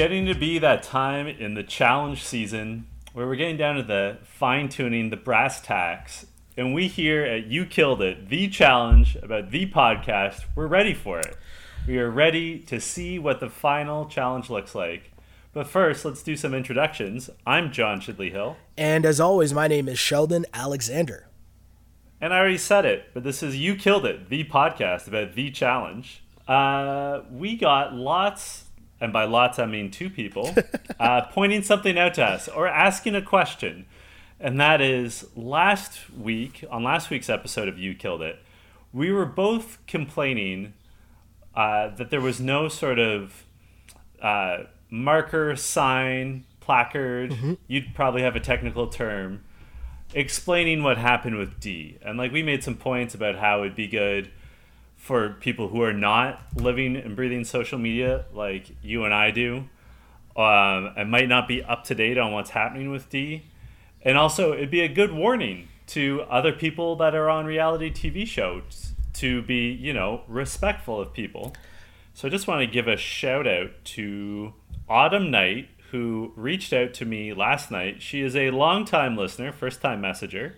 getting to be that time in the challenge season where we're getting down to the fine tuning, the brass tacks. And we here at You Killed It, the challenge about the podcast, we're ready for it. We are ready to see what the final challenge looks like. But first, let's do some introductions. I'm John Shidley Hill. And as always, my name is Sheldon Alexander. And I already said it, but this is You Killed It, the podcast about the challenge. Uh, we got lots and by lots I mean two people, uh, pointing something out to us or asking a question. And that is last week, on last week's episode of You Killed It, we were both complaining uh, that there was no sort of uh, marker, sign, placard, mm-hmm. you'd probably have a technical term, explaining what happened with D. And like we made some points about how it'd be good for people who are not living and breathing social media like you and I do. Um, and might not be up to date on what's happening with D. And also, it'd be a good warning to other people that are on reality TV shows to be, you know, respectful of people. So I just want to give a shout out to Autumn Knight, who reached out to me last night. She is a longtime listener, first time messenger.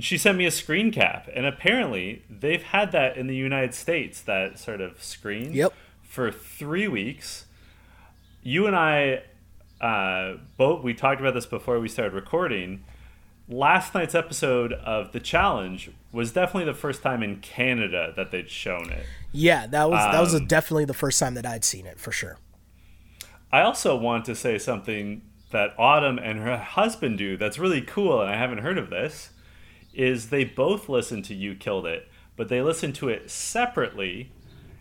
And she sent me a screen cap, and apparently they've had that in the United States, that sort of screen, yep. for three weeks. You and I, uh, both we talked about this before we started recording. Last night's episode of the challenge was definitely the first time in Canada that they'd shown it. Yeah, that was um, that was um, definitely the first time that I'd seen it for sure. I also want to say something that Autumn and her husband do that's really cool, and I haven't heard of this is they both listen to You Killed It, but they listen to it separately.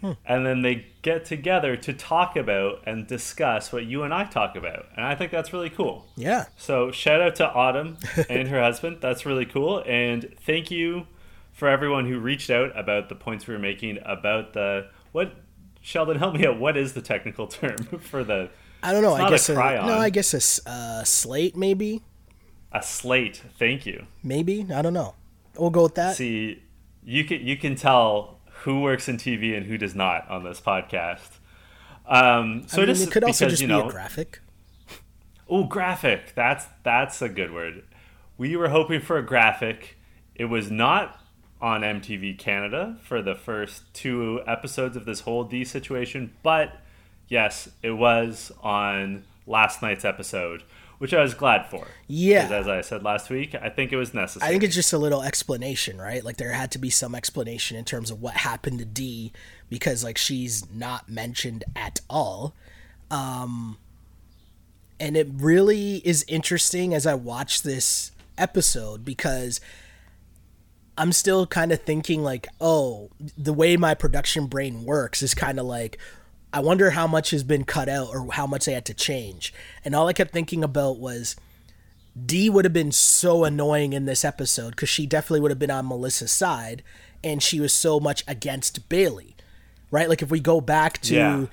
Hmm. And then they get together to talk about and discuss what you and I talk about. And I think that's really cool. Yeah. So shout out to Autumn and her husband. That's really cool. And thank you for everyone who reached out about the points we were making about the what Sheldon help me out. What is the technical term for the I don't know. I guess a, no. I guess a uh, slate maybe. A slate. Thank you. Maybe I don't know. We'll go with that. See, you can you can tell who works in TV and who does not on this podcast. Um, so I mean, it could also because, just you know, be a graphic. Oh, graphic. That's that's a good word. We were hoping for a graphic. It was not on MTV Canada for the first two episodes of this whole D situation, but yes, it was on last night's episode which I was glad for. Yeah. As I said last week, I think it was necessary. I think it's just a little explanation, right? Like there had to be some explanation in terms of what happened to D because like she's not mentioned at all. Um and it really is interesting as I watch this episode because I'm still kind of thinking like, oh, the way my production brain works is kind of like, I wonder how much has been cut out or how much they had to change. And all I kept thinking about was D would have been so annoying in this episode because she definitely would have been on Melissa's side and she was so much against Bailey. Right? Like if we go back to yeah.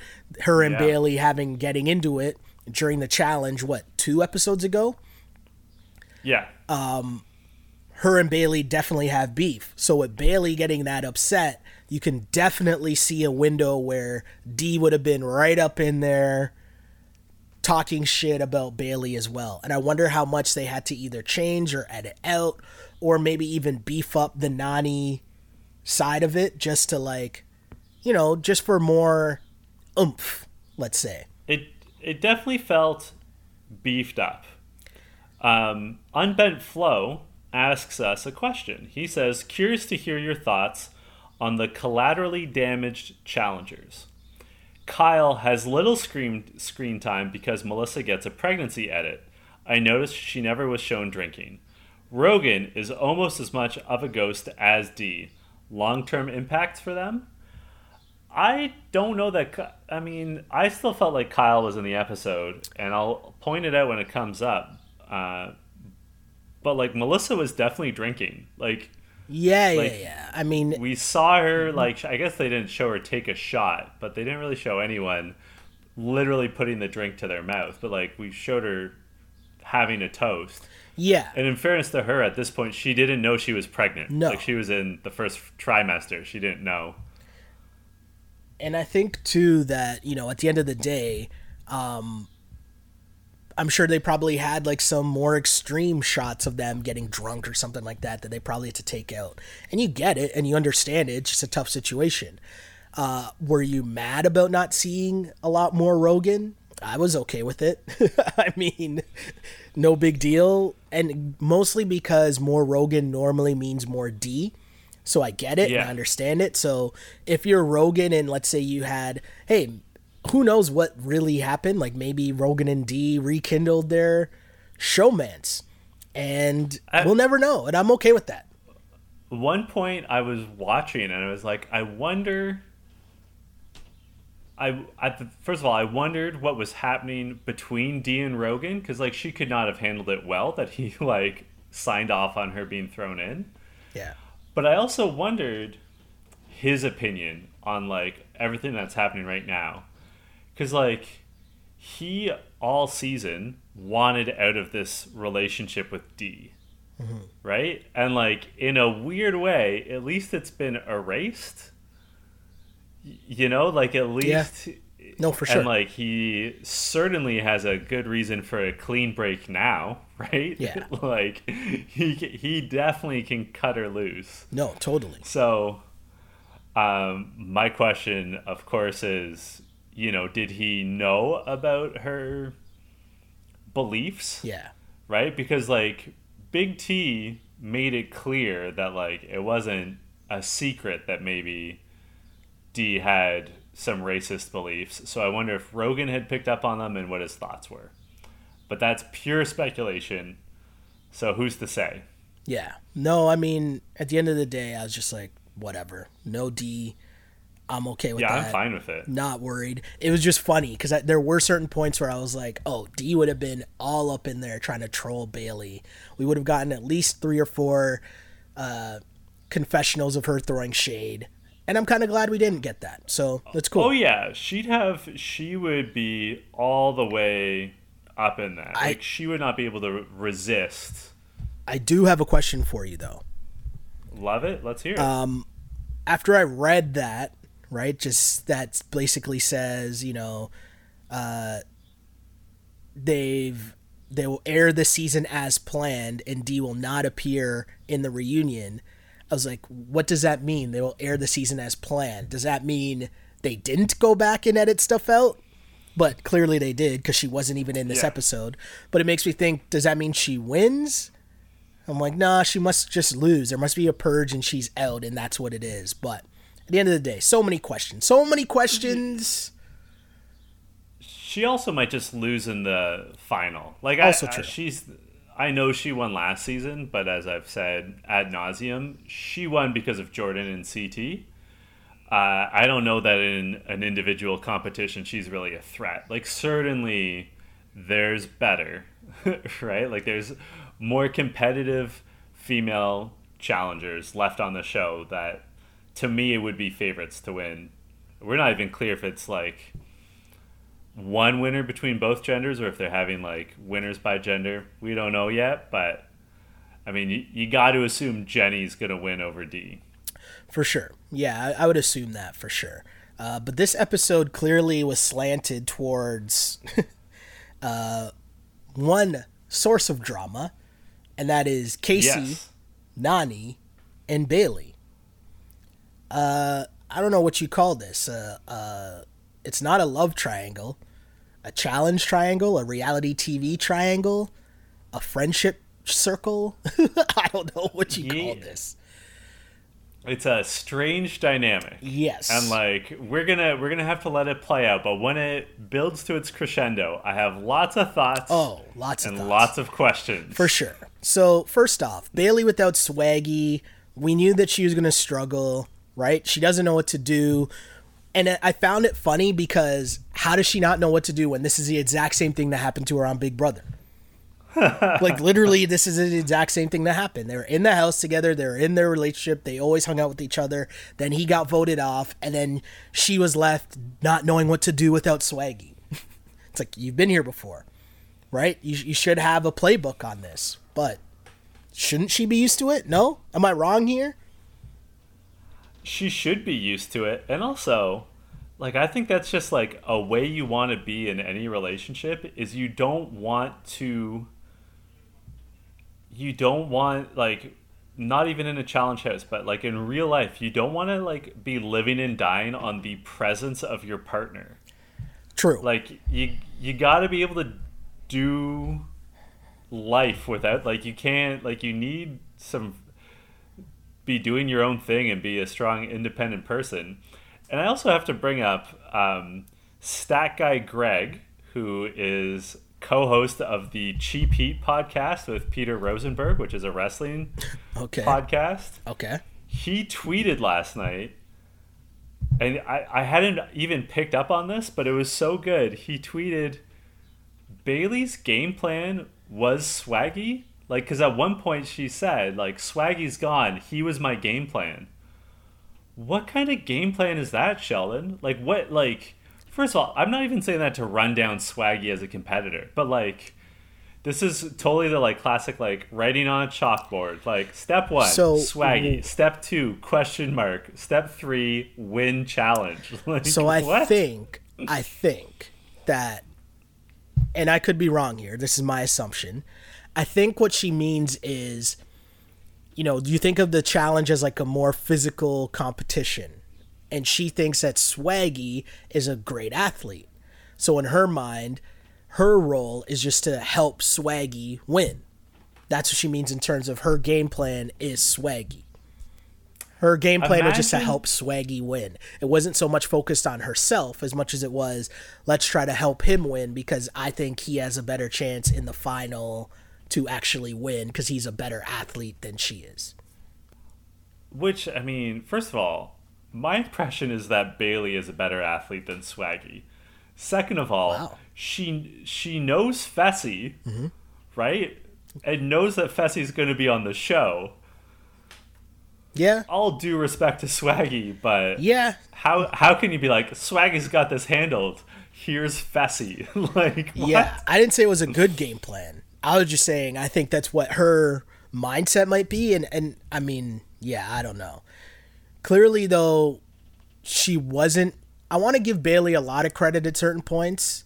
her and yeah. Bailey having getting into it during the challenge, what, two episodes ago? Yeah. Um her and Bailey definitely have beef. So with Bailey getting that upset, you can definitely see a window where D would have been right up in there talking shit about Bailey as well. And I wonder how much they had to either change or edit out or maybe even beef up the Nany side of it just to like, you know, just for more oomph, let's say. It it definitely felt beefed up. Um, Unbent Flow asks us a question. He says, "Curious to hear your thoughts on the collaterally damaged challengers. Kyle has little screen screen time because Melissa gets a pregnancy edit. I noticed she never was shown drinking. Rogan is almost as much of a ghost as D. Long term impacts for them? I don't know that. I mean, I still felt like Kyle was in the episode, and I'll point it out when it comes up. Uh, but like Melissa was definitely drinking. Like yeah, like, yeah, yeah. I mean, we saw her like I guess they didn't show her take a shot, but they didn't really show anyone literally putting the drink to their mouth. But like we showed her having a toast. Yeah. And in fairness to her, at this point, she didn't know she was pregnant. No. Like she was in the first trimester. She didn't know. And I think too that you know at the end of the day, Um, I'm sure they probably had like some more extreme shots of them getting drunk or something like that that they probably had to take out. And you get it and you understand it. It's just a tough situation. Uh, were you mad about not seeing a lot more Rogan? I was okay with it. I mean, no big deal. And mostly because more Rogan normally means more D. So I get it Yeah. and I understand it. So if you're Rogan and let's say you had, hey, who knows what really happened? Like maybe Rogan and D rekindled their showmance. And I- we'll never know. And I'm okay with that. one point I was watching and I was like, I wonder. I at the, first of all, I wondered what was happening between Dee and Rogan because like she could not have handled it well that he like signed off on her being thrown in. Yeah. But I also wondered his opinion on like everything that's happening right now. Cuz like he all season wanted out of this relationship with D. Right? And like in a weird way, at least it's been erased. You know, like at least No, for sure. and like he certainly has a good reason for a clean break now, right? Yeah. like he he definitely can cut her loose. no, totally. So, um, my question, of course, is you know, did he know about her beliefs? Yeah. right? Because like Big T made it clear that like it wasn't a secret that maybe D had some racist beliefs. So I wonder if Rogan had picked up on them and what his thoughts were. But that's pure speculation. So who's to say? Yeah. No, I mean, at the end of the day, I was just like, whatever. No D. I'm okay with Yeah, that. Yeah, I'm fine with it. Not worried. It was just funny because there were certain points where I was like, oh, D would have been all up in there trying to troll Bailey. We would have gotten at least three or four uh, confessionals of her throwing shade. And I'm kind of glad we didn't get that. So that's cool. Oh yeah, she'd have she would be all the way up in that. I- like she would not be able to resist. I do have a question for you, though. Love it. Let's hear it. Um, after I read that, right, just that basically says, you know, uh, they've they will air the season as planned, and D will not appear in the reunion. I was like, what does that mean? They will air the season as planned. Does that mean they didn't go back and edit stuff out? But clearly they did because she wasn't even in this Yeah. episode. But it makes me think, does that mean she wins? I'm like, nah, she must just lose. There must be a purge and she's out, and that's what it is. But at the end of the day, so many questions. So many questions. She also might just lose in the final. Like Also I, I- true. she's I know she won last season, but as I've said ad nauseum, she won because of Jordan and CT. Uh, I don't know that in an individual competition she's really a threat. Like certainly there's better, right? Like there's more competitive female challengers left on the show that to me it would be favorites to win. We're not even clear if it's like one winner between both genders or if they're having like winners by gender. We don't know yet, but I mean, you, you got to assume Jenny's going to win over D. For sure. Yeah, I, I would assume that for sure. Uh, but this episode clearly was slanted towards uh, one source of drama, and that is Kaycee, Yes. Nany, and Bailey. Uh, I don't know what you call this. Uh, uh, it's not a love triangle, a challenge triangle, a reality TV triangle, a friendship circle. I don't know what you call this. It's a strange dynamic. Yes. And like we're going to we're to have to let it play out, but when it builds to its crescendo, I have lots of thoughts oh, lots of and thoughts. lots of questions. For sure. So, first off, Bailey without Swaggy, we knew that she was going to struggle, right? She doesn't know what to do. And I- found it funny because how does she not know what to do when this is the exact same thing that happened to her on Big Brother? like literally this is the exact same thing that happened. They were in the house together, they were in their relationship, they always hung out with each other. Then he got voted off and then she was left not knowing what to do without Swaggy. it's like you've been here before right? You, you should have a playbook on this, but shouldn't she be used to it? No? Am I wrong here? She should be used to it. And also, like I think that's just like a way you want to be in any relationship is you don't want to you don't want like not even in a challenge house but like in real life you don't want to like be living and dying on the presence of your partner True. like you you got to be able to do life without like you can't like you need some be doing your own thing and be a strong independent person and i also have to bring up um, stat guy greg who is co-host of the cheap heat podcast with peter rosenberg which is a wrestling okay. podcast Okay. he tweeted last night and I, I hadn't even picked up on this but it was so good he tweeted bailey's game plan was swaggy like because at one point she said like swaggy's gone he was my game plan what kind of game plan is that sheldon like what like first of all i'm not even saying that to run down swaggy as a competitor but like this is totally the like classic like writing on a chalkboard. Like step one, So- swaggy. Step two, question mark. Step three, win challenge. Like, So I what? think I think that and I could be wrong here. This is my assumption. I think what she means is you know, you think of the challenge as like a more physical competition. And she thinks that Swaggy is a great athlete. So in her mind, her role is just to help Swaggy win. That's what she means in terms of her game plan is Swaggy. Her game plan was just to help Swaggy win. It wasn't so much focused on herself as much as it was let's try to help him win because I think he has a better chance in the final to actually win because he's a better athlete than she is. Which I mean, first of all, my impression is that Bailey is a better athlete than Swaggy. Second of all, Wow. she she knows Fessy, Mm-hmm. right? And knows that Fessy's going to be on the show. Yeah. All due respect to Swaggy, but Yeah. how how can you be like Swaggy's got this handled? Here's Fessy. like what? Yeah. I didn't say it was a good game plan. I was just saying I think that's what her mindset might be and and I mean, yeah, I don't know. Clearly though she wasn't I want to give Bailey a lot of credit at certain points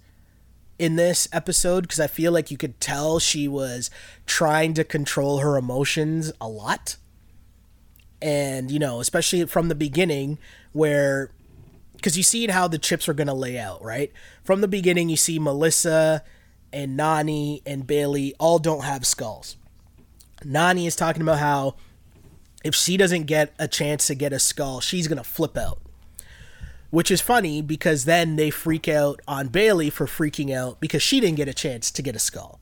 in this episode because I feel like you could tell she was trying to control her emotions a lot. And, you know, especially from the beginning where because you see how the chips are going to lay out, right? From the beginning, you see Melissa and Nany and Bailey all don't have skulls. Nany is talking about how if she doesn't get a chance to get a skull, she's going to flip out. Which is funny because then they freak out on Bailey for freaking out because she didn't get a chance to get a skull.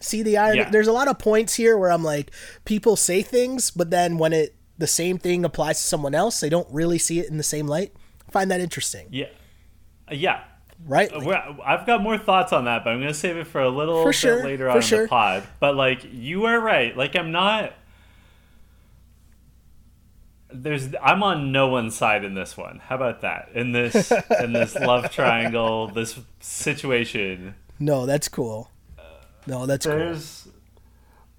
See the irony? Yeah. There's a lot of points here where I'm like, people say things, but then when it the same thing applies to someone else, they don't really see it in the same light. I find that interesting, Yeah. Uh, yeah. Right? Uh, I've got more thoughts on that, but I'm going to save it for a little For bit sure, later on in the pod. But like you are right. Like I'm not there's I'm on no one's side in this one. How about that? In this in this love triangle, this situation. no, that's cool. No, that's cool.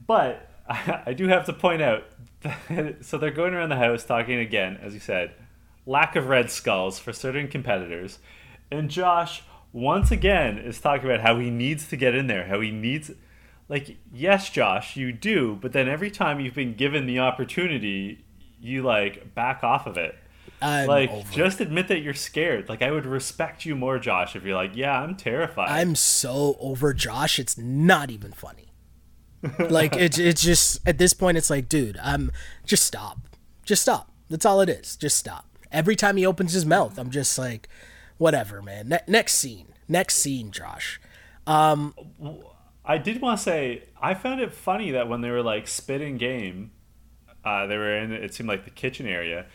But I, I do have to point out that, so they're going around the house talking again, as you said, lack of red skulls for certain competitors. And Josh once again is talking about how he needs to get in there, how he needs like yes, Josh, you do, but then every time you've been given the opportunity, you like back off of it. I'm like it. just admit that you're scared. Like I would respect you more, Josh, if you're like, "Yeah, I'm terrified." I'm so over Josh. It's not even funny. like it's it's just at this point, it's like, dude, I'm just stop, just stop. That's all it is. Just stop. Every time he opens his mouth, I'm just like, whatever, man. Ne- next scene, next scene, Josh. I did want to say I found it funny that when they were like spitting game, uh, they were in it seemed like the kitchen area.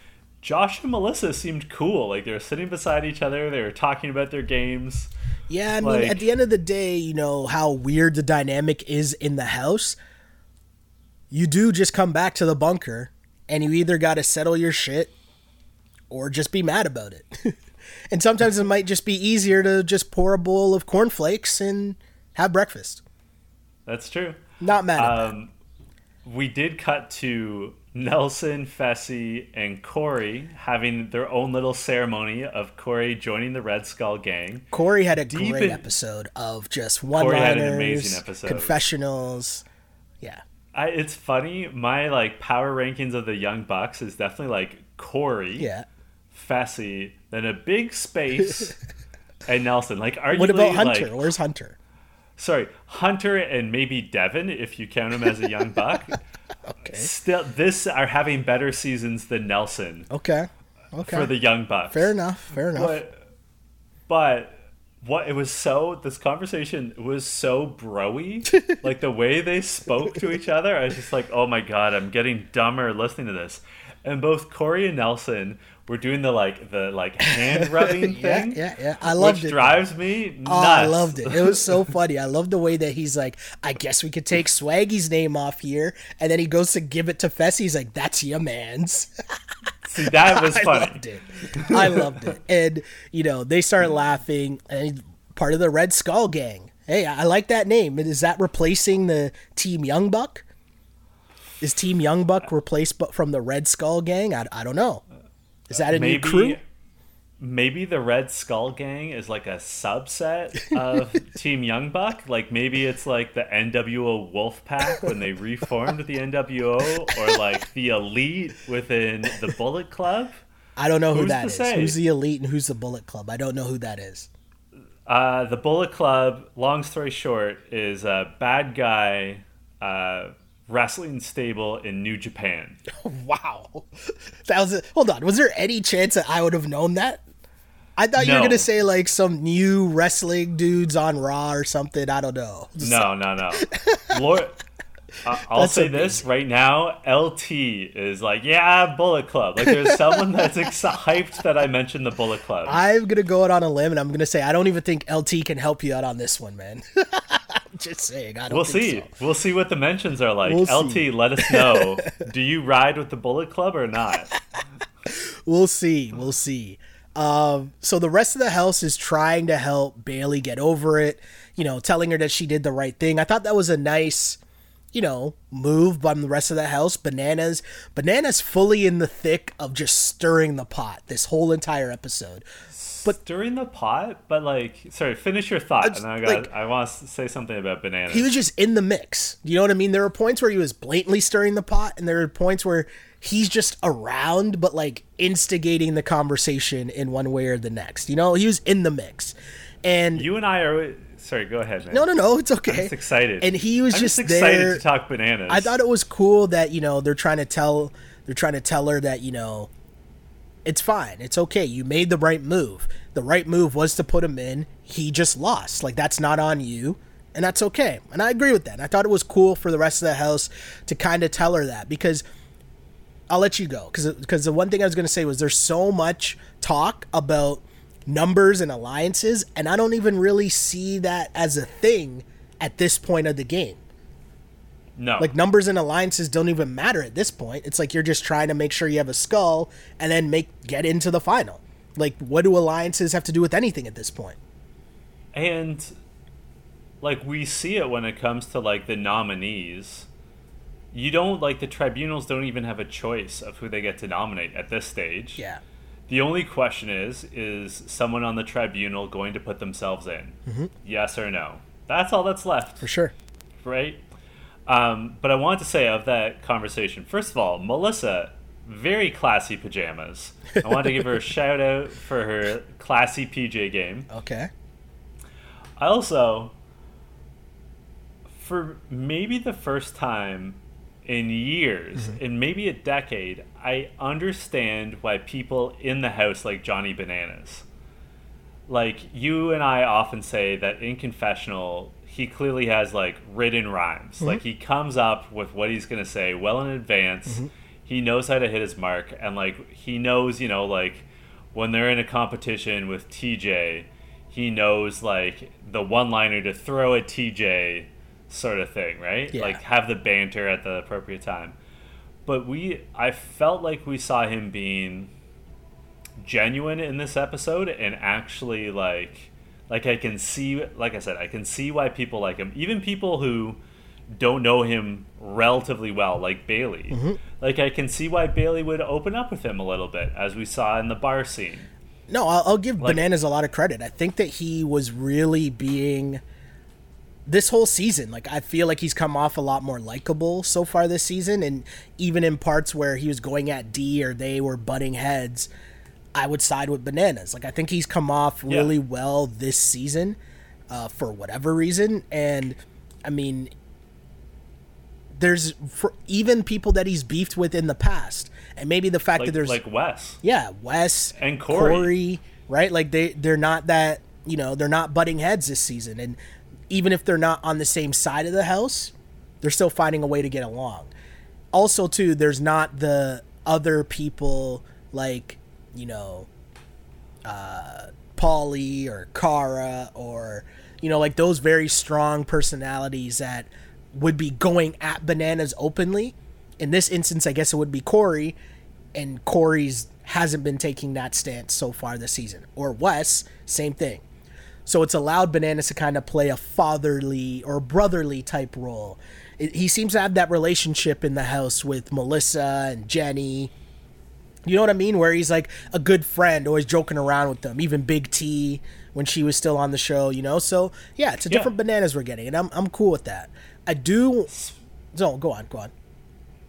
Josh and Melissa seemed cool. Like they were sitting beside each other. They were talking about their games. Yeah, I mean, at the end of the day, you know how weird the dynamic is in the house. You do just come back to the bunker, and you either got to settle your shit, or just be mad about it. and sometimes it might just be easier to just pour a bowl of cornflakes and have breakfast. That's true. Not mad. Um, we did cut to Nelson, Fessy, and Corey having their own little ceremony of Corey joining the Red Skull gang. Corey had a Deep great in- episode of just Corey had an one-liners, amazing episode. confessionals. Yeah. I, it's funny. My like power rankings of the Young Bucks is definitely like Corey, Yeah. Fessy, then a big space, and Nelson. Like, arguably, What about Hunter? like Where's Hunter? sorry, Hunter and maybe Devin, if you count him as a young buck. Okay. Still, this are having better seasons than Nelson Okay. Okay. for the young bucks. Fair enough. Fair enough. But, but what it was so this conversation was so broy, like the way they spoke to each other. I was just like, oh my god, I'm getting dumber listening to this. And both Corey and Nelson were doing the like the like hand rubbing yeah, thing. yeah, yeah. I loved which it. drives me nuts. Oh, I loved it. It was so funny. I love the way that he's like, I guess we could take Swaggy's name off here. And then he goes to give it to Fessy. He's like, that's your man's. See, that was I funny. loved it. I loved it. And, you know, they start laughing. And part of the Red Skull Gang. Hey, I like that name. Is that replacing the Team Young Buck? Is Team Young Buck replaced bu- from the Red Skull Gang? I, I don't know. Is that a new crew? maybe maybe the Red Skull Gang is like a subset of Team Young Buck. Like maybe it's like the NWO Wolf Pack when they reformed the NWO, or like the Elite within the Bullet Club. I don't know who Who's that is. say? Who's the elite and who's the Bullet Club? I don't know who that is. Uh, the Bullet Club, long story short, is a bad guy uh, wrestling stable in New Japan. Wow, that was. A, hold on. Was there any chance that I would have known that? I thought you were gonna say like some new wrestling dudes on Raw or something. I don't know. No, no, no. Lord, uh, I'll That's say this right now. LT is like, yeah, Bullet Club. Like, there's someone that's ex- hyped that I mentioned the Bullet Club. I'm gonna go out on a limb and I'm gonna say I don't even think LT can help you out on this one, man. Just saying. I don't. we'll think see. so. We'll see what the mentions are like. We'll LT, see. let us know. Do you ride with the Bullet Club or not? We'll see. We'll see. Um, so the rest of the house is trying to help Bailey get over it, you know, telling her that she did the right thing. I thought that was a nice, you know, move by the rest of the house. Bananas, bananas fully in the thick of just stirring the pot this whole entire episode. But during the pot, but like, sorry, finish your thought, just, and I got. like- I want to say something about bananas. He was just in the mix. You know what I mean? There were points where he was blatantly stirring the pot, and there were points where he's just around, but like instigating the conversation in one way or the next. You know, he was in the mix. And you and I are. Sorry, go ahead, man. No, no, no, it's okay. I'm excited. And he was I'm just, excited there. to talk bananas. I thought it was cool that you know they're trying to tell they're trying to tell her that you know it's fine, it's okay. You made the right move. The right move was to put him in. He just lost. Like that's not on you, and that's okay. And I agree with that. And I thought it was cool for the rest of the house to kind of tell her that because I'll let you go because because the one thing I was going to say was there's so much talk about numbers and alliances, and I don't even really see that as a thing at this point of the game. No. Like numbers and alliances don't even matter at this point. It's like you're just trying to make sure you have a skull and then make get into the final. Like what do alliances have to do with anything at this point? and like we see it when it comes to like the nominees you don't like the tribunals don't even have a choice of who they get to nominate at this stage Yeah. the only question is is someone on the tribunal going to put themselves in mm-hmm. yes or no that's all that's left For sure. right? Um, but I wanted to say of that conversation, first of all, Melissa, very classy pajamas. I wanted to give her a shout out for her classy PJ game. Okay. I also, for maybe the first time in years, in maybe a decade, I understand why people in the house like Johnny Bananas. Like you and I often say that in confessional, he clearly has like written rhymes. Mm-hmm. Like he comes up with what he's gonna say well in advance. Mm-hmm. He knows how to hit his mark, and like he knows, you know, like when they're in a competition with TJ, he knows like the one liner to throw at TJ sort of thing, right? Yeah. Like have the banter at the appropriate time. But we I felt like we saw him being genuine in this episode and actually like like I can see like I said, I can see why people like him. Even people who don't know him relatively well, like Bailey. Mm-hmm. Like I can see why Bailey would open up with him a little bit, as we saw in the bar scene. No, I'll, I'll give Like- Bananas a lot of credit. I think that he was really being this whole season. Like I feel like he's come off a lot more likable so far this season, and even in parts where he was going at D or they were butting heads, I would side with Bananas. Like I think he's come off Yeah. really well this season, uh, for whatever reason, and I mean. There's for even people that he's beefed with in the past, and maybe the fact Like that there's like Wes. yeah, Wes And Corey. right? Like they they're not that you know they're not butting heads this season, and even if they're not on the same side of the house, they're still finding a way to get along. Also, too, there's not the other people like you know, uh, Paulie or Kara or you know like those very strong personalities that would be going at bananas openly. In this instance, I guess it would be Corey, and Corey's hasn't been taking that stance so far this season. Or Wes, same thing. So it's allowed Bananas to kind of play a fatherly or brotherly type role. He seems to have that relationship in the house with Melissa and Jenny. You know what I mean? Where he's like a good friend, always joking around with them. Even Big T when she was still on the show, you know. So yeah, it's a Yeah. different bananas we're getting, and I'm I'm cool with that. I do. So go on, go on.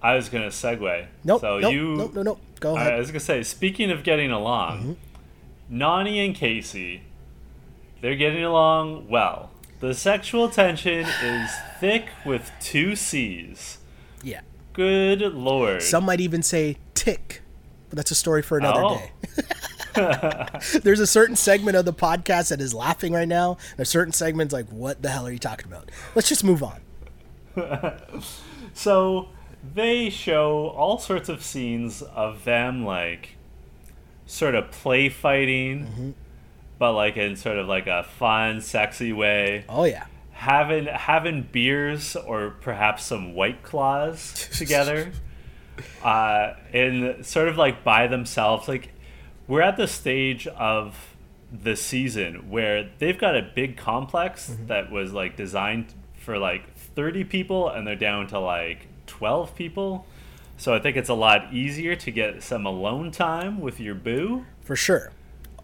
I was gonna segue. Nope. So nope, you. Nope. No. No. Go ahead. I was gonna say, speaking of getting along, Mm-hmm. Nany and Kaycee, they're getting along well. The sexual tension is thick with two C's. yeah. Good lord. Some might even say tick, but that's a story for another Oh. day. There's a certain segment of the podcast that is laughing right now, and a certain segment's like, "What the hell are you talking about?" Let's just move on. So they show all sorts of scenes of them like sort of play fighting, Mm-hmm. but like in sort of like a fun, sexy way. Oh yeah, Having having beers or perhaps some white claws together. Uh, and sort of like by themselves. Like we're at the stage of the season where they've got a big complex Mm-hmm. that was like designed for like 30 people and they're down to like 12 people. So I think it's a lot easier to get some alone time with your boo. for sure.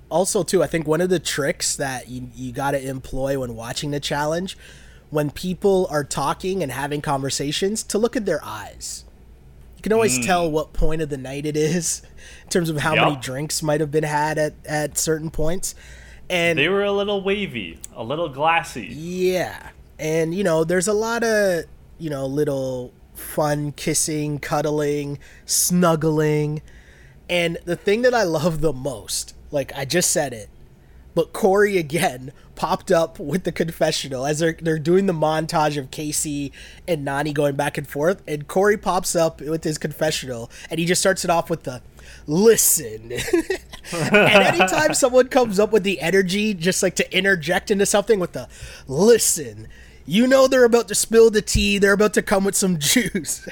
Also, too, I think one of the tricks that you you got to employ when watching the challenge, when people are talking and having conversations, to look at their eyes. You can always mm. tell what point of the night it is in terms of how many drinks might have been had at, at certain points. And They were a little wavy, a little glassy. Yeah. And, you know, there's a lot of, you know, little fun kissing, cuddling, snuggling. And the thing that I love the most, like I just said it, but Corey again popped up with the confessional as they're, they're doing the montage of Kaycee and Nany going back and forth. And Corey pops up with his confessional and he just starts it off with the listen. and anytime someone comes up with the energy just like to interject into something with the listen, you know they're about to spill the tea, they're about to come with some juice.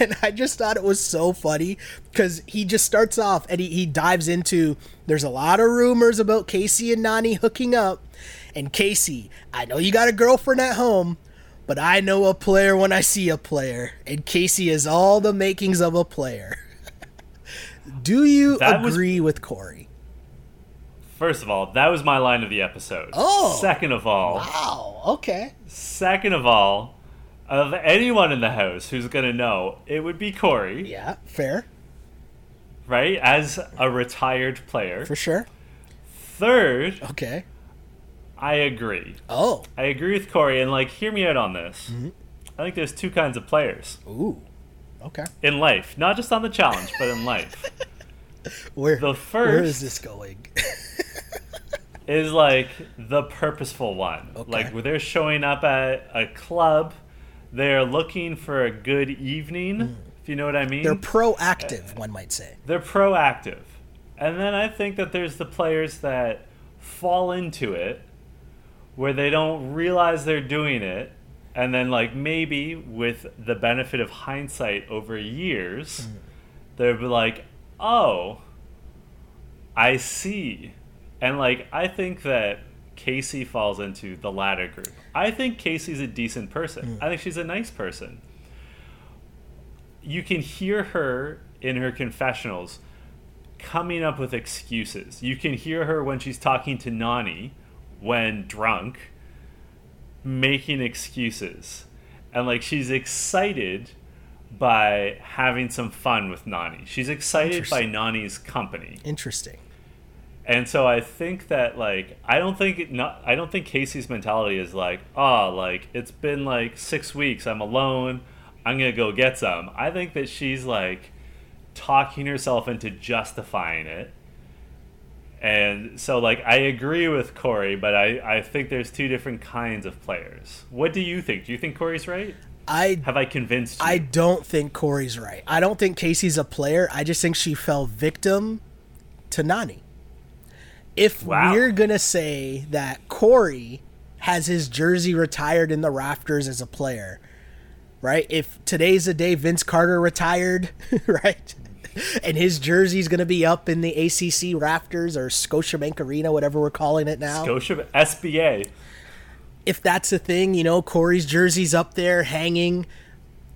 And I just thought it was so funny because he just starts off and he, he dives into there's a lot of rumors about Kaycee and Nany hooking up. And Kaycee, I know you got a girlfriend at home, but I know a player when I see a player. And Kaycee is all the makings of a player. Do you That was- agree with Corey? First of all, that was my line of the episode. Oh. Second of all, Wow. Okay. second of all, of anyone in the house who's gonna know, it would be Corey, Yeah. Fair. right? As a retired player. For sure. Third, Okay. I agree. Oh. I agree with Corey, and like, hear me out on this. Mm-hmm. I think there's two kinds of players Ooh. Okay. in life, not just on the challenge, but in life. Where The where is first- this going? is like the purposeful one. Okay. Like where they're showing up at a club, they're looking for a good evening, if you know what I mean. Mm. They're proactive, one might say. They're proactive. And then I think that there's the players that fall into it where they don't realize they're doing it and then like maybe with the benefit of hindsight over years mm-hmm. they'll be like oh i see and like i think that Kaycee falls into the latter group. I think Kaycee's a decent person. Mm. I think she's a nice person. You can hear her in her confessionals coming up with excuses. You can hear her when she's talking to Nany when drunk making excuses. And like she's excited by having some fun with Nany. She's excited by Nany's company. Interesting. And so I think that like I don't think it not I don't think Kaycee's mentality is like, oh, like it's been like six weeks, I'm alone, I'm gonna go get some. I think that she's like talking herself into justifying it. And so like I agree with Corey, but I, I think there's two different kinds of players. What do you think? Do you think Corey's right? I Have I convinced you? I don't think Corey's right. I don't think Kaycee's a player. I just think she fell victim to Nany. If Wow. we're gonna say that Corey has his jersey retired in the rafters as a player, right? If today's the day Vince Carter retired, right? And his jersey's gonna be up in the ACC rafters or Scotiabank Arena, whatever we're calling it now Scotia SBA. if that's a thing, you know, Corey's jersey's up there hanging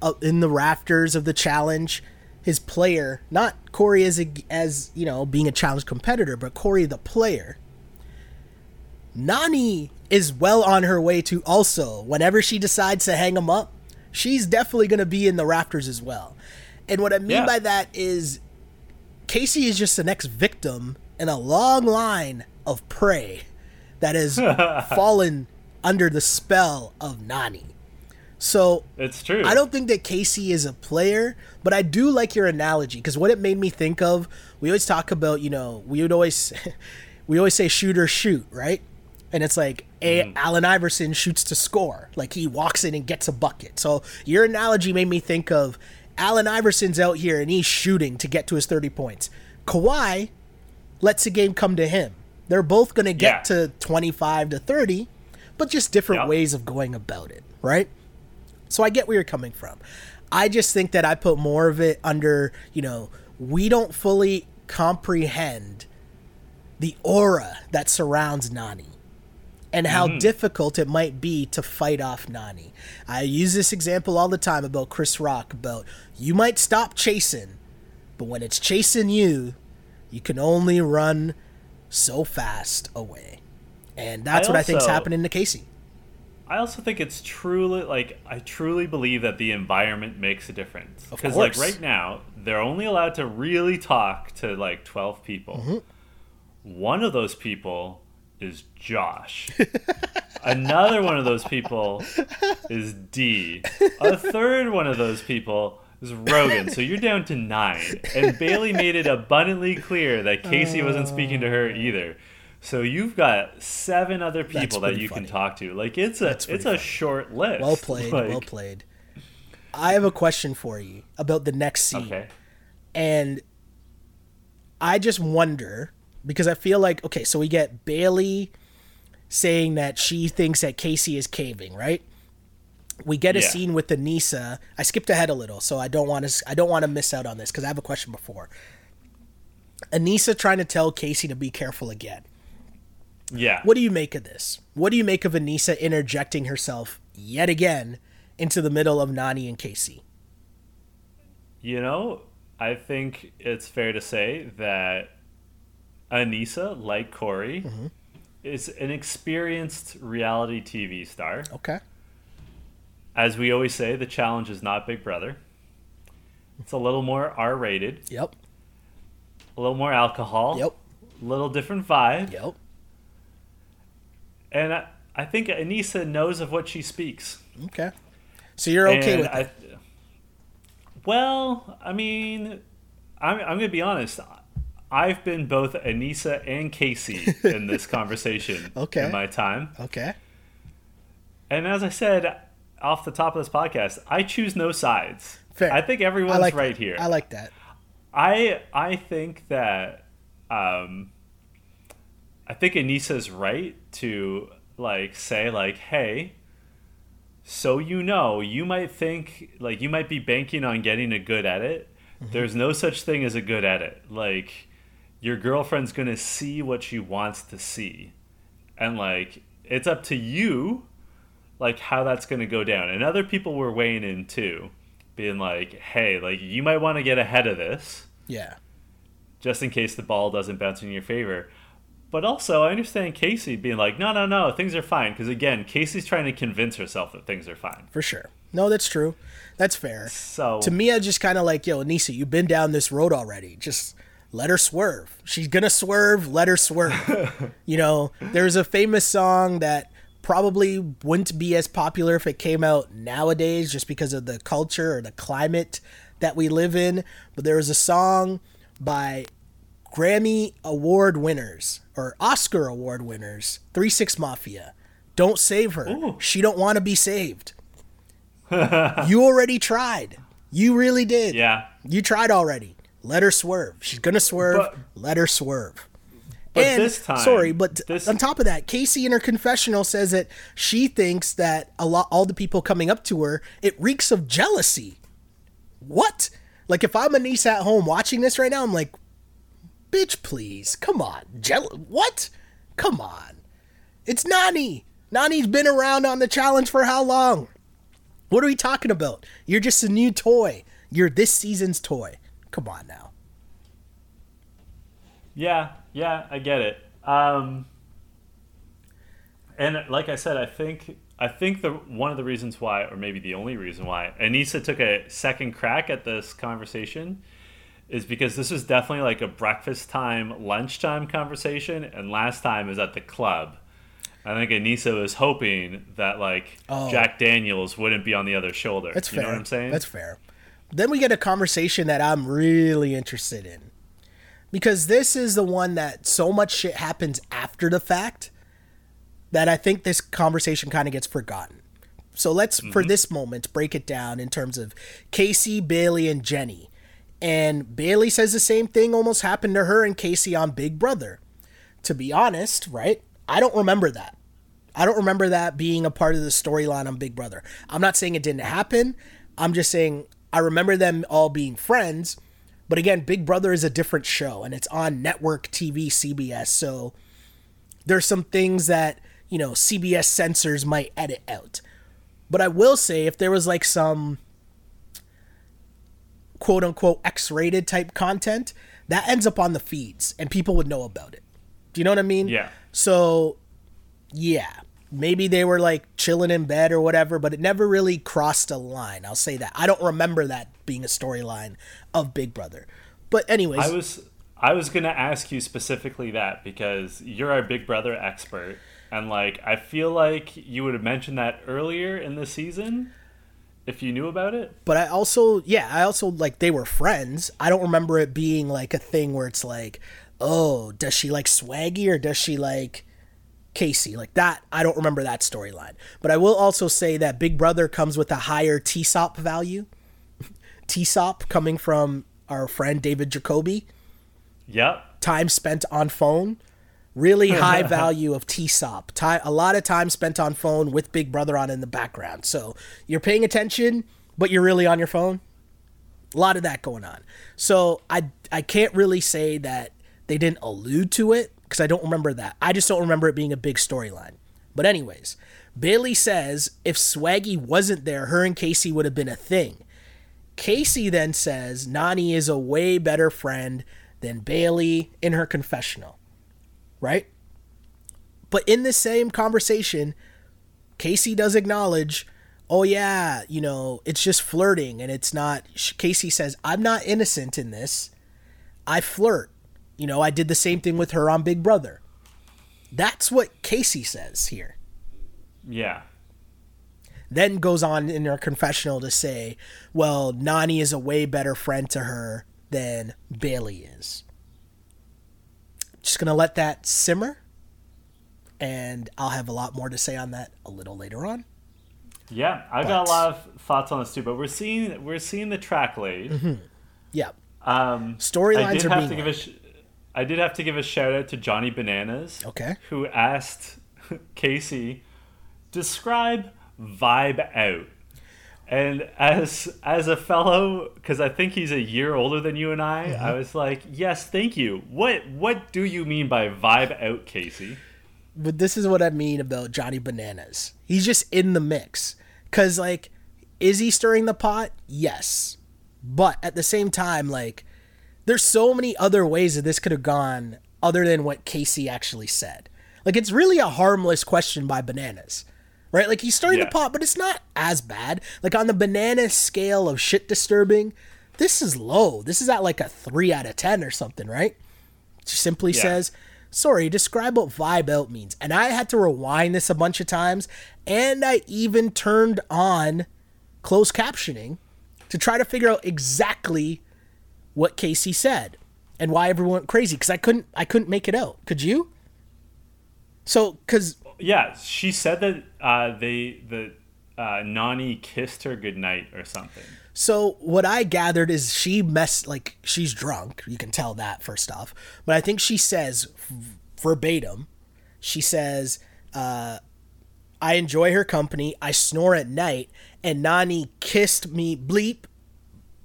up in the rafters of the challenge. His player, not Corey as a, as you know being a challenge competitor, but Corey the player. Nany is well on her way to also whenever she decides to hang him up, she's definitely going to be in the rafters as well. And what I mean Yeah. by that is Kaycee is just the next victim in a long line of prey that has fallen under the spell of Nany. So It's true. I don't think that Kaycee is a player, but I do like your analogy because what it made me think of, we always talk about, you know, we would always we always say shoot or shoot, right? And it's like a mm. Allen Iverson shoots to score. Like he walks in and gets a bucket. So your analogy made me think of Allen Iverson's out here and he's shooting to get to his 30 points. Kawhi lets the game come to him. They're both going to get Yeah. to 25 to 30, but just different Yeah. ways of going about it, right? So I get where you're coming from. I just think that I put more of it under, you know, we don't fully comprehend the aura that surrounds Nany and how difficult it might be to fight off Nany. I use this example all the time about Chris Rock about you might stop chasing, but when it's chasing you, you can only run so fast away. And that's I what I think is happening to Kaycee. I also think it's truly like I truly believe that the environment makes a difference. Because like right now, they're only allowed to really talk to like twelve people. Mm-hmm. One of those people is Josh. Another one of those people is D. A third one of those people is Rogan. So you're down to nine. And Bailey made it abundantly clear that Kaycee wasn't speaking to her either. So you've got seven other people that you funny. can talk to. Like it's a it's a funny. short list. Well played, Like, well played. I have a question for you about the next scene. Okay. And I just wonder because I feel like okay, so we get Bailey saying that she thinks that Kaycee is caving, right? We get a Yeah. scene with the Aneesa. I skipped ahead a little, so I don't want to. I don't want to miss out on this because I have a question before. Aneesa trying to tell Kaycee to be careful again. Yeah. What do you make of this? What do you make of Aneesa interjecting herself yet again into the middle of Nany and Kaycee? You know, I think it's fair to say that Aneesa, like Corey, Mm-hmm. is an experienced reality TV star. Okay. As we always say, the challenge is not Big Brother. It's a little more R rated, Yep. a little more alcohol, Yep. a little different vibe. Yep. And I, I think Aneesa knows of what she speaks. Okay. So you're okay And with I, it? Well, I mean, I'm, I'm going to be honest. I've been both Aneesa and Kaycee in this conversation Okay. in my time. Okay. And as I said off the top of this podcast, I choose no sides. Fair. I think everyone's I like right that. here. I like that. I I think that um, I think Aneesa's right to like say like, hey, so you know, you might think like you might be banking on getting a good edit. There's no such thing as a good edit. Like your girlfriend's gonna see what she wants to see. and like it's up to you, like how that's going to go down. And other people were weighing in too, being like, "Hey, like you might want to get ahead of this." Yeah. Just in case the ball doesn't bounce in your favor. But also, I understand Kaycee being like, no, no, no, things are fine. Because again, Kaycee's trying to convince herself that things are fine. For sure. No, that's true. That's fair. So to me, I just kind of like, yo, Aneesa, you've been down this road already. Just let her swerve. She's gonna swerve. Let her swerve. you know, there's a famous song that probably wouldn't be as popular if it came out nowadays, just because of the culture or the climate that we live in. But there was a song by Grammy Award winners or Oscar Award winners, Three Six Mafia. Don't save her. Ooh. She don't want to be saved. you already tried. You really did. yeah, You tried already. Let her swerve. She's gonna swerve. But- Let her swerve. but and this time, sorry, but this, on top of that, Kaycee in her confessional says that she thinks that a lot, all the people coming up to her, it reeks of jealousy. What? Like if I'm Aneesa at home watching this right now, I'm like, bitch, please, come on, jealous. What? Come on, it's Nany. Nany's been around on the challenge for how long? What are we talking about? You're just a new toy. You're this season's toy. Come on now. Yeah, yeah, I get it. Um, and like I said, I think I think the one of the reasons why, or maybe the only reason why, Aneesa took a second crack at this conversation is because this was definitely like a breakfast time, lunchtime conversation, and last time is at the club. I think Aneesa was hoping that like Oh. Jack Daniels wouldn't be on the other shoulder. That's you fair. know what I'm saying? That's fair. Then we get a conversation that I'm really interested in. Because this is the one that so much shit happens after the fact that I think this conversation kind of gets forgotten. So let's, for mm-hmm. this moment, break it down in terms of Kaycee, Bailey, and Jenny. And Bailey says the same thing almost happened to her and Kaycee on Big Brother. To be honest, right? I don't remember that. I don't remember that being a part of the storyline on Big Brother. I'm not saying it didn't happen. I'm just saying I remember them all being friends. But again, Big Brother is a different show and it's on network TV, CBS. So there's some things that, you know, CBS censors might edit out. But I will say if there was like some quote unquote X rated type content, that ends up on the feeds and people would know about it. Do you know what I mean? Yeah. So, yeah, maybe they were like chilling in bed or whatever, but it never really crossed a line. I'll say that. I don't remember that being a storyline of Big Brother. But anyways, I was I was gonna ask you specifically that because you're our Big Brother expert, and like I feel like you would have mentioned that earlier in the season if you knew about it. but I also, yeah, I also like they were friends. I don't remember it being like a thing where it's like, oh, does she like Swaggy or does she like Kaycee? Like that, I don't remember that storyline. But I will also say that Big Brother comes with a higher TSOP value. TSOP coming from our friend David Jacoby. Yep. time spent on phone really high value of tsop time a lot of time spent on phone with big brother on in the background so you're paying attention but you're really on your phone a lot of that going on so i i can't really say that they didn't allude to it because i don't remember that i just don't remember it being a big storyline but anyways bailey says if swaggy wasn't there her and kaycee would have been a thing Kaycee then says Nany is a way better friend than Bailey in her confessional. Right? But in the same conversation, Kaycee does acknowledge, oh, yeah, you know, it's just flirting and it's not. Kaycee says, I'm not innocent in this. I flirt. You know, I did the same thing with her on Big Brother. That's what Kaycee says here Yeah. then goes on in her confessional to say, well, Nany is a way better friend to her than Bailey is. Just going to let that simmer. And I'll have a lot more to say on that a little later on. Yeah. I've got a lot of thoughts on this too, but we're seeing we're seeing the track laid. Yeah. Um, Storylines are have being to give a sh- I did have to give a shout out to Johnny Bananas. Okay. Who asked Kaycee describe vibe out. And as as a fellow, because I think he's a year older than you and I, Mm-hmm. I was like, yes, thank you. What what do you mean by vibe out, Kaycee? but this is what I mean about Johnny Bananas. He's just in the mix. Cause like, is he stirring the pot? Yes. But at the same time, like, there's so many other ways that this could have gone other than what Kaycee actually said. Like, it's really a harmless question by Bananas. Right? Like he's stirring Yeah. the pot, but it's not as bad. Like on the banana scale of shit disturbing, this is low. This is at like a three out of ten or something, right? She simply Yeah. says, Sorry, describe what vibe out means. And I had to rewind this a bunch of times, and I even turned on closed captioning to try to figure out exactly what Kaycee said and why everyone went crazy because I couldn't I couldn't make it out. Could you? So, because Yeah, she said that uh, they the uh, Nany kissed her goodnight or something. So what I gathered is she messed like she's drunk. You can tell that first off. But I think she says verbatim. She says, uh, "I enjoy her company. I snore at night, and Nany kissed me bleep."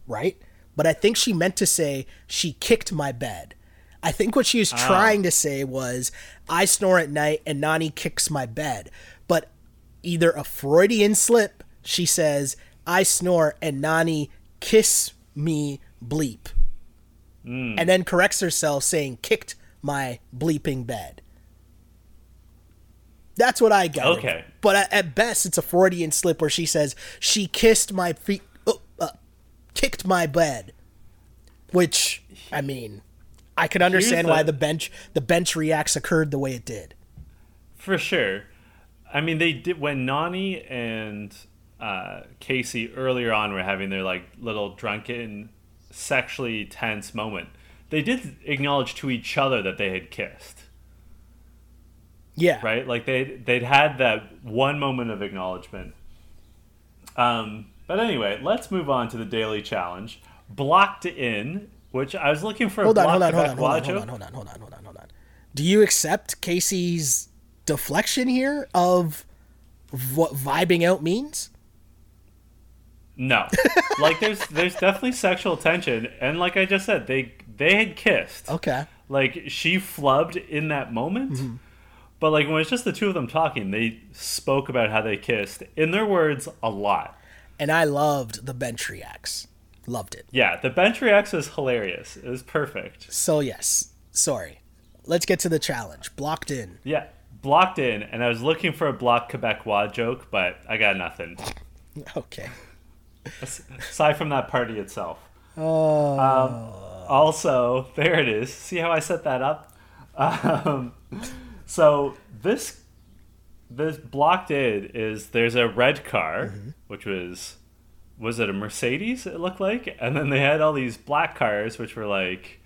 Right. But I think she meant to say she kicked my bed. I think what she was ah. trying to say was, "I snore at night, and Nany kicks my bed." But either a Freudian slip, she says, I snore and Nany kiss me bleep. Hmm. And then corrects herself saying kicked my bleeping bed. That's what I got. Okay. But at, best, it's a Freudian slip where she says she kissed my feet, kicked my bed. Which, I mean, I can understand the- why the bench the bench reacts occurred the way it did. For sure. I mean, they did when Nany and uh, Kaycee earlier on were having their like little drunken, sexually tense moment. They did acknowledge to each other that they had kissed, Yeah. right? Like they they'd had that one moment of acknowledgement. Um, but anyway, let's move on to the daily challenge. Blocked in, which I was looking for. Hold a on, hold on, hold on, hold on, hold on, hold on, hold on, hold on, hold on. Do you accept Kaycee's deflection here of what vibing out means? No, like there's there's definitely sexual tension, and like I just said, they they had kissed. Okay. Like she flubbed in that moment, Mm-hmm. but like when it's just the two of them talking, they spoke about how they kissed. In their words, a lot. And I loved the bench reacts. Loved it. Yeah, the bench reacts was hilarious. It was perfect. So yes, sorry. Let's get to the challenge. Blocked in. Yeah, blocked in, and I was looking for a Bloc Quebecois joke, but I got nothing. Okay. Aside from that party itself. Oh. Um, also, there it is. See how I set that up? Um, so this this blocked in is there's a red car, Mm-hmm. which was was it a Mercedes? It looked like, and then they had all these black cars, which were like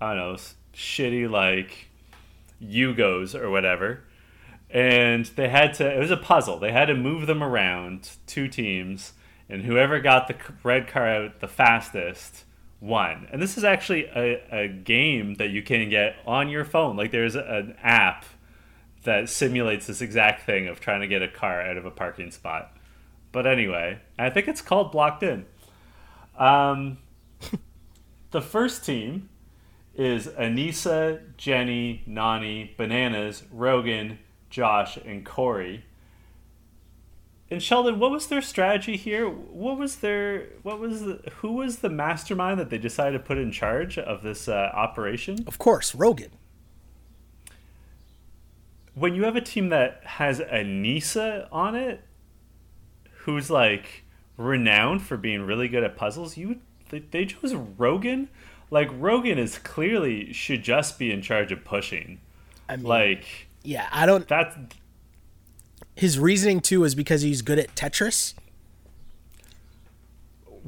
I don't know, shitty like Yugos or whatever. And they had to. It was a puzzle. They had to move them around, two teams, and whoever got the red car out the fastest won. And this is actually a, a game that you can get on your phone. Like there's an app that simulates this exact thing of trying to get a car out of a parking spot. But anyway, I think it's called Blocked In. Um, the first team is Aneesa, Jenny, Nany, Bananas, Rogan, Josh, and Corey. And Sheldon, what was their strategy here? What was their what was the who was the mastermind that they decided to put in charge of this uh, operation? Of course, Rogan. When you have a team that has Aneesa on it, who's like renowned for being really good at puzzles, you they, they chose Rogan. Like Rogan is clearly should just be in charge of pushing. I mean, Like yeah, I don't. that's His reasoning too is because he's good at Tetris.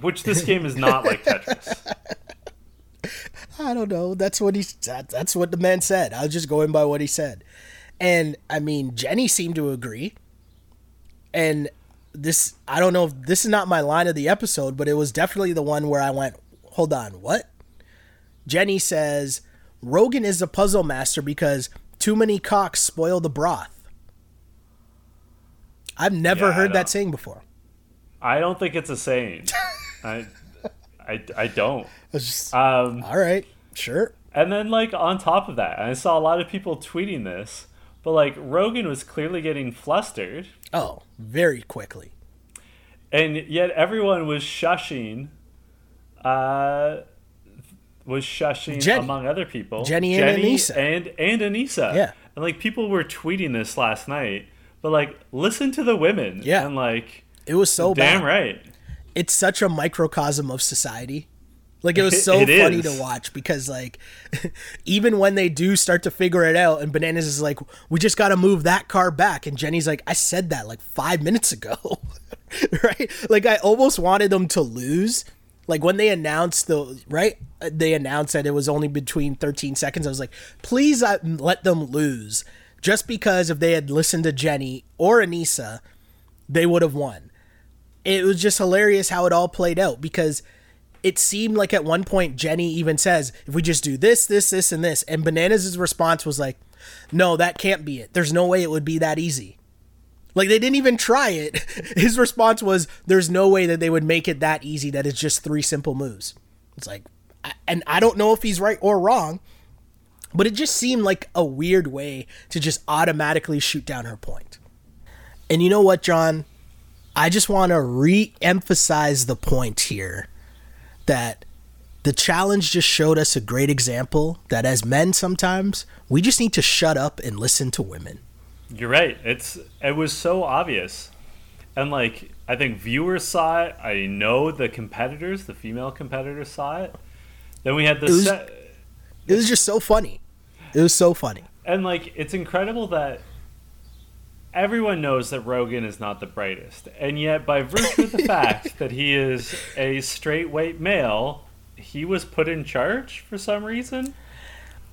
which this game is not like Tetris. I don't know. That's what he's. That, that's what the man said. I was just going by what he said, and I mean Jenny seemed to agree. And this, I don't know if this is not my line of the episode, but it was definitely the one where I went, "Hold on, what?" Jenny says Rogan is a puzzle master because too many cocks spoil the broth. I've never Yeah, heard that saying before. I don't think it's a saying. I, I, I don't. Just, Um, all right, sure. and then like on top of that, I saw a lot of people tweeting this, But like Rogan was clearly getting flustered, Oh, very quickly. and yet everyone was shushing. Uh, was shushing Jenny. among other people. Jenny and Aneesa. and and Aneesa. Yeah. and like people were tweeting this last night. But like, listen to the women. Yeah. and like, It was so damn bad. right. It's such a microcosm of society. Like it was so It funny is. to watch because like even when they do start to figure it out and Bananas is like, we just gotta move that car back and Jenny's like, I said that like five minutes ago. right? Like I almost wanted them to lose. Like when they announced the right, Uh, they announced that it was only between 13 seconds. I was like, please uh, let them lose, just because if they had listened to Jenny or Aneesa, they would have won. It was just hilarious how it all played out because it seemed like at one point Jenny even says, if we just do this, this, this, and this, and Bananas' response was like, no, that can't be it. There's no way it would be that easy. Like they didn't even try it. His response was, "There's no way that they would make it that easy. That it's just three simple moves." It's like, and I don't know if he's right or wrong, but it just seemed like a weird way to just automatically shoot down her point. And you know what, John? I just want to re-emphasize the point here that the challenge just showed us a great example that as men sometimes we just need to shut up and listen to women. You're right. It's it was so obvious, and like I think viewers saw it. I know the competitors, the female competitors saw it. Then we had the It was- set, It was just so funny. It was so funny. and like it's incredible that everyone knows that Rogan is not the brightest, and yet by virtue of the fact that he is a straight white male, he was put in charge for some reason.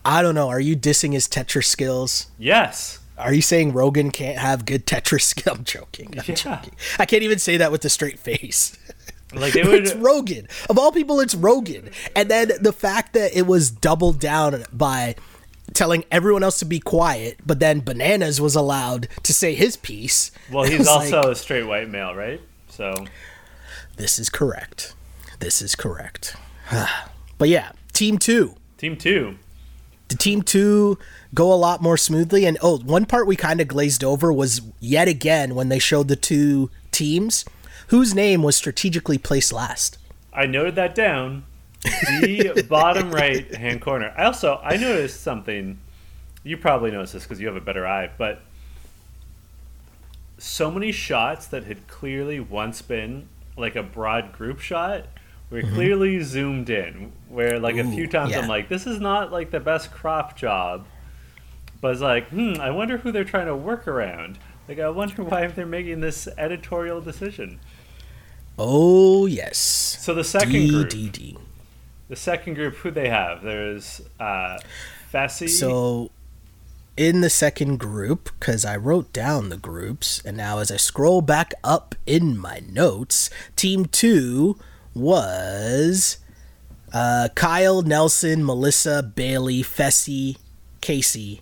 I don't know. Are you dissing his Tetris skills? Yes. Are you saying Rogan can't have good Tetris skills? I'm joking. I'm Yeah. joking. I can't even say that with a straight face. Like it would it's Rogan. Of all people, it's Rogan. And then the fact that it was doubled down by telling everyone else to be quiet, but then Bananas was allowed to say his piece. Well, he's also like, a straight white male, right? So this is correct. This is correct. but yeah, team two. team two. Did team two go a lot more smoothly? And oh, one part we kind of glazed over was yet again when they showed the two teams whose name was strategically placed last. I noted that down. The bottom right hand corner. I also I noticed something. You probably noticed this because you have a better eye, but so many shots that had clearly once been like a broad group shot were clearly zoomed in. Where like a few times yeah. I'm like, this is not like the best crop job. But it's like, hmm, I wonder who they're trying to work around. Like, I wonder why they're making this editorial decision. Oh yes. So the second D group, D D. the second group, who they have? There's uh, Fessy. So in the second group, because I wrote down the groups, and now as I scroll back up in my notes, team two was uh, Kyle, Nelson, Melissa, Bailey, Fessy, Kaycee,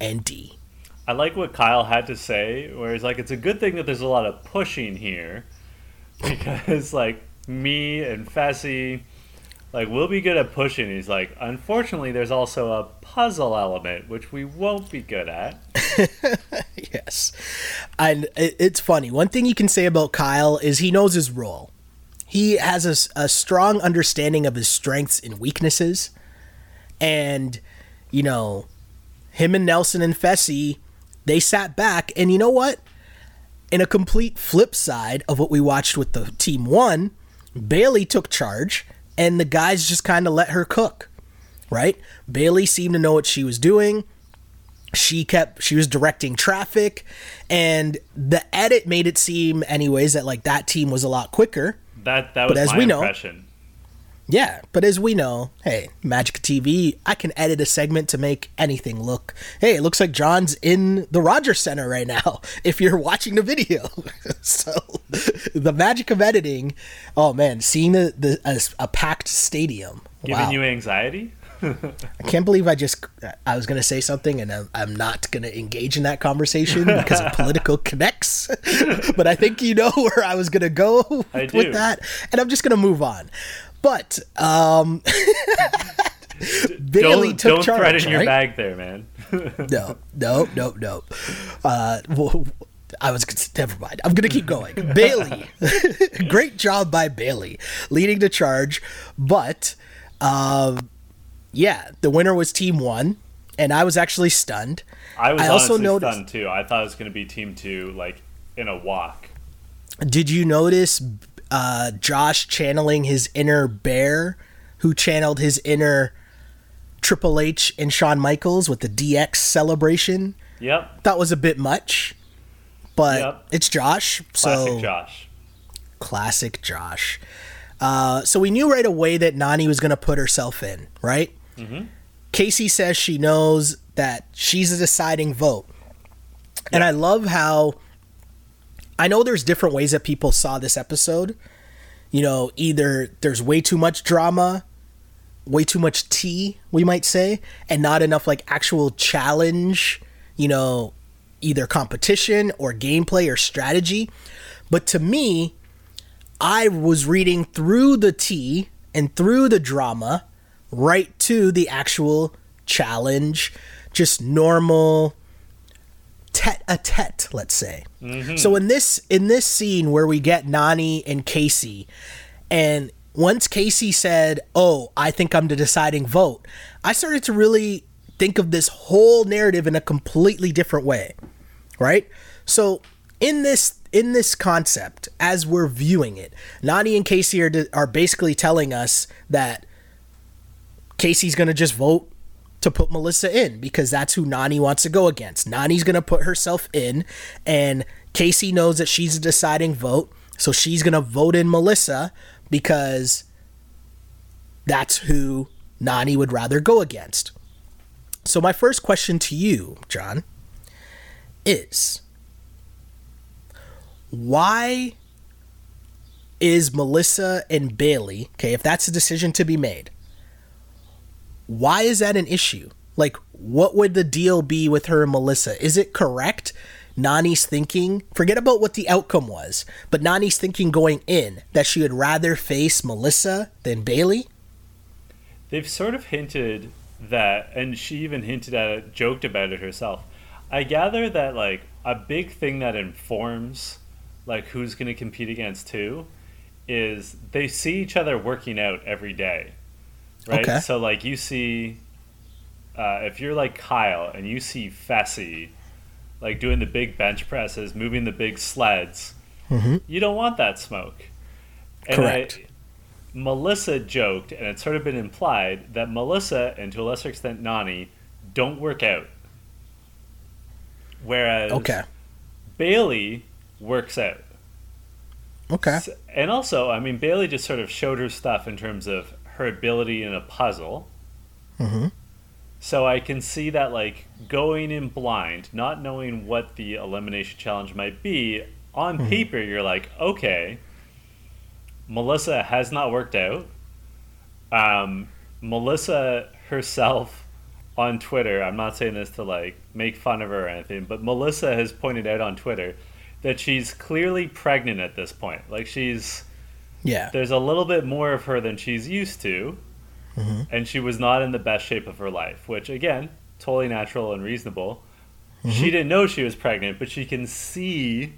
and D. I like what Kyle had to say, where he's like, "It's a good thing that there's a lot of pushing here, because like me and Fessy, like we'll be good at pushing." He's like, "Unfortunately, there's also a puzzle element which we won't be good at." yes. And it's funny. One thing you can say about Kyle is he knows his role. He has a strong understanding of his strengths and weaknesses. And, you know, him and Nelson and Fessy, they sat back. And you know what? In a complete flip side of what we watched with the team one, Bailey took charge and the guys just kind of let her cook, right? Bailey seemed to know what she was doing she kept she was directing traffic and the edit made it seem anyways that like that team was a lot quicker That that was as my we know- impression. Yeah but as we know hey magic tv i can edit a segment to make anything look hey it looks like john's in the rogers center right now if you're watching the video so the magic of editing oh man seeing the, the a, a packed stadium Giving wow. you anxiety? I can't believe I just I was gonna say something and I'm, I'm not gonna engage in that conversation because of political connects. but I think you know where I was gonna go I with do. that, and I'm just gonna move on. But um, Bailey don't took don't charge. threaten your bag there, man. No, no, no, no. Uh, well, I was never mind. I'm gonna keep going. Bailey, great job by Bailey, leading the charge. But, um, yeah, the winner was Team One, and I was actually stunned. I was I also noticed- stunned too. I thought it was going to be Team Two, like in a walk. Did you notice uh, Josh channeling his inner bear, who channeled his inner Triple H and Shawn Michaels with the DX celebration? Yep, That was a bit much, but Yep. it's Josh. So classic Josh. classic Josh. Uh, so we knew right away that Nany was going to put herself in, right? Kaycee says she knows that she's a deciding vote. And I love how I know there's different ways that people saw this episode. You know, either there's way too much drama, way too much tea, we might say, and not enough like actual challenge, you know, either competition or gameplay or strategy. But to me, I was reading through the tea and through the drama right to the actual challenge, just normal tete a tete, let's say. Mm-hmm. So in this in this scene where we get Nany and Kaycee, and once Kaycee said, "Oh, I think I'm the deciding vote," I started to really think of this whole narrative in a completely different way, right? So in this in this concept, as we're viewing it, Nany and Kaycee are are basically telling us that Kaycee's gonna just vote to put Melissa in because that's who Nany wants to go against. Nany's going to put herself in, and Kaycee knows that she's a deciding vote, so she's going to vote in Melissa because that's who Nany would rather go against. So, my first question to you, John, is why is Melissa and Bailey, okay, if that's a decision to be made, why is that an issue? Like, what would the deal be with her and Melissa? Is it correct? Nany's thinking, forget about what the outcome was, but Nany's thinking going in that she would rather face Melissa than Bailey? They've sort of hinted that, and she even hinted at it, joked about it herself. I gather that like a big thing that informs like who's going to compete against who is they see each other working out every day, right? Okay. So like you see, uh, if you're like Kyle and you see Fessy, like doing the big bench presses, moving the big sleds, you don't want that smoke. And I- Correct. Melissa joked, and it's sort of been implied that Melissa and to a lesser extent Nany don't work out. Whereas Okay. Bailey works out. Okay. And also, I mean, Bailey just sort of showed her stuff in terms of her ability in a puzzle. Mhm. So I can see that, like, going in blind, not knowing what the elimination challenge might be, on Mm-hmm. paper, you're like, okay, Melissa has not worked out. Um, Melissa herself on Twitter, I'm not saying this to, like, make fun of her or anything, but Melissa has pointed out on Twitter that she's clearly pregnant at this point. Like, she's Yeah. there's a little bit more of her than she's used to, mm-hmm. and she was not in the best shape of her life, which again, totally natural and reasonable. She mm-hmm. didn't know she was pregnant, but she can see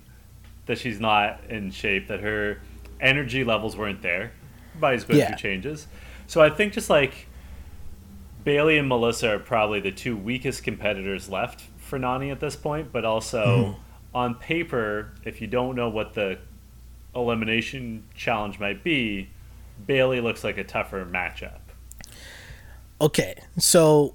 that she's not in shape, that her energy levels weren't there. Body's going Yeah. through changes. So I think just like Bailey and Melissa are probably the two weakest competitors left for Nany at this point, but also mm-hmm. on paper, if you don't know what the elimination challenge might be, Bailey looks like a tougher matchup. Okay, so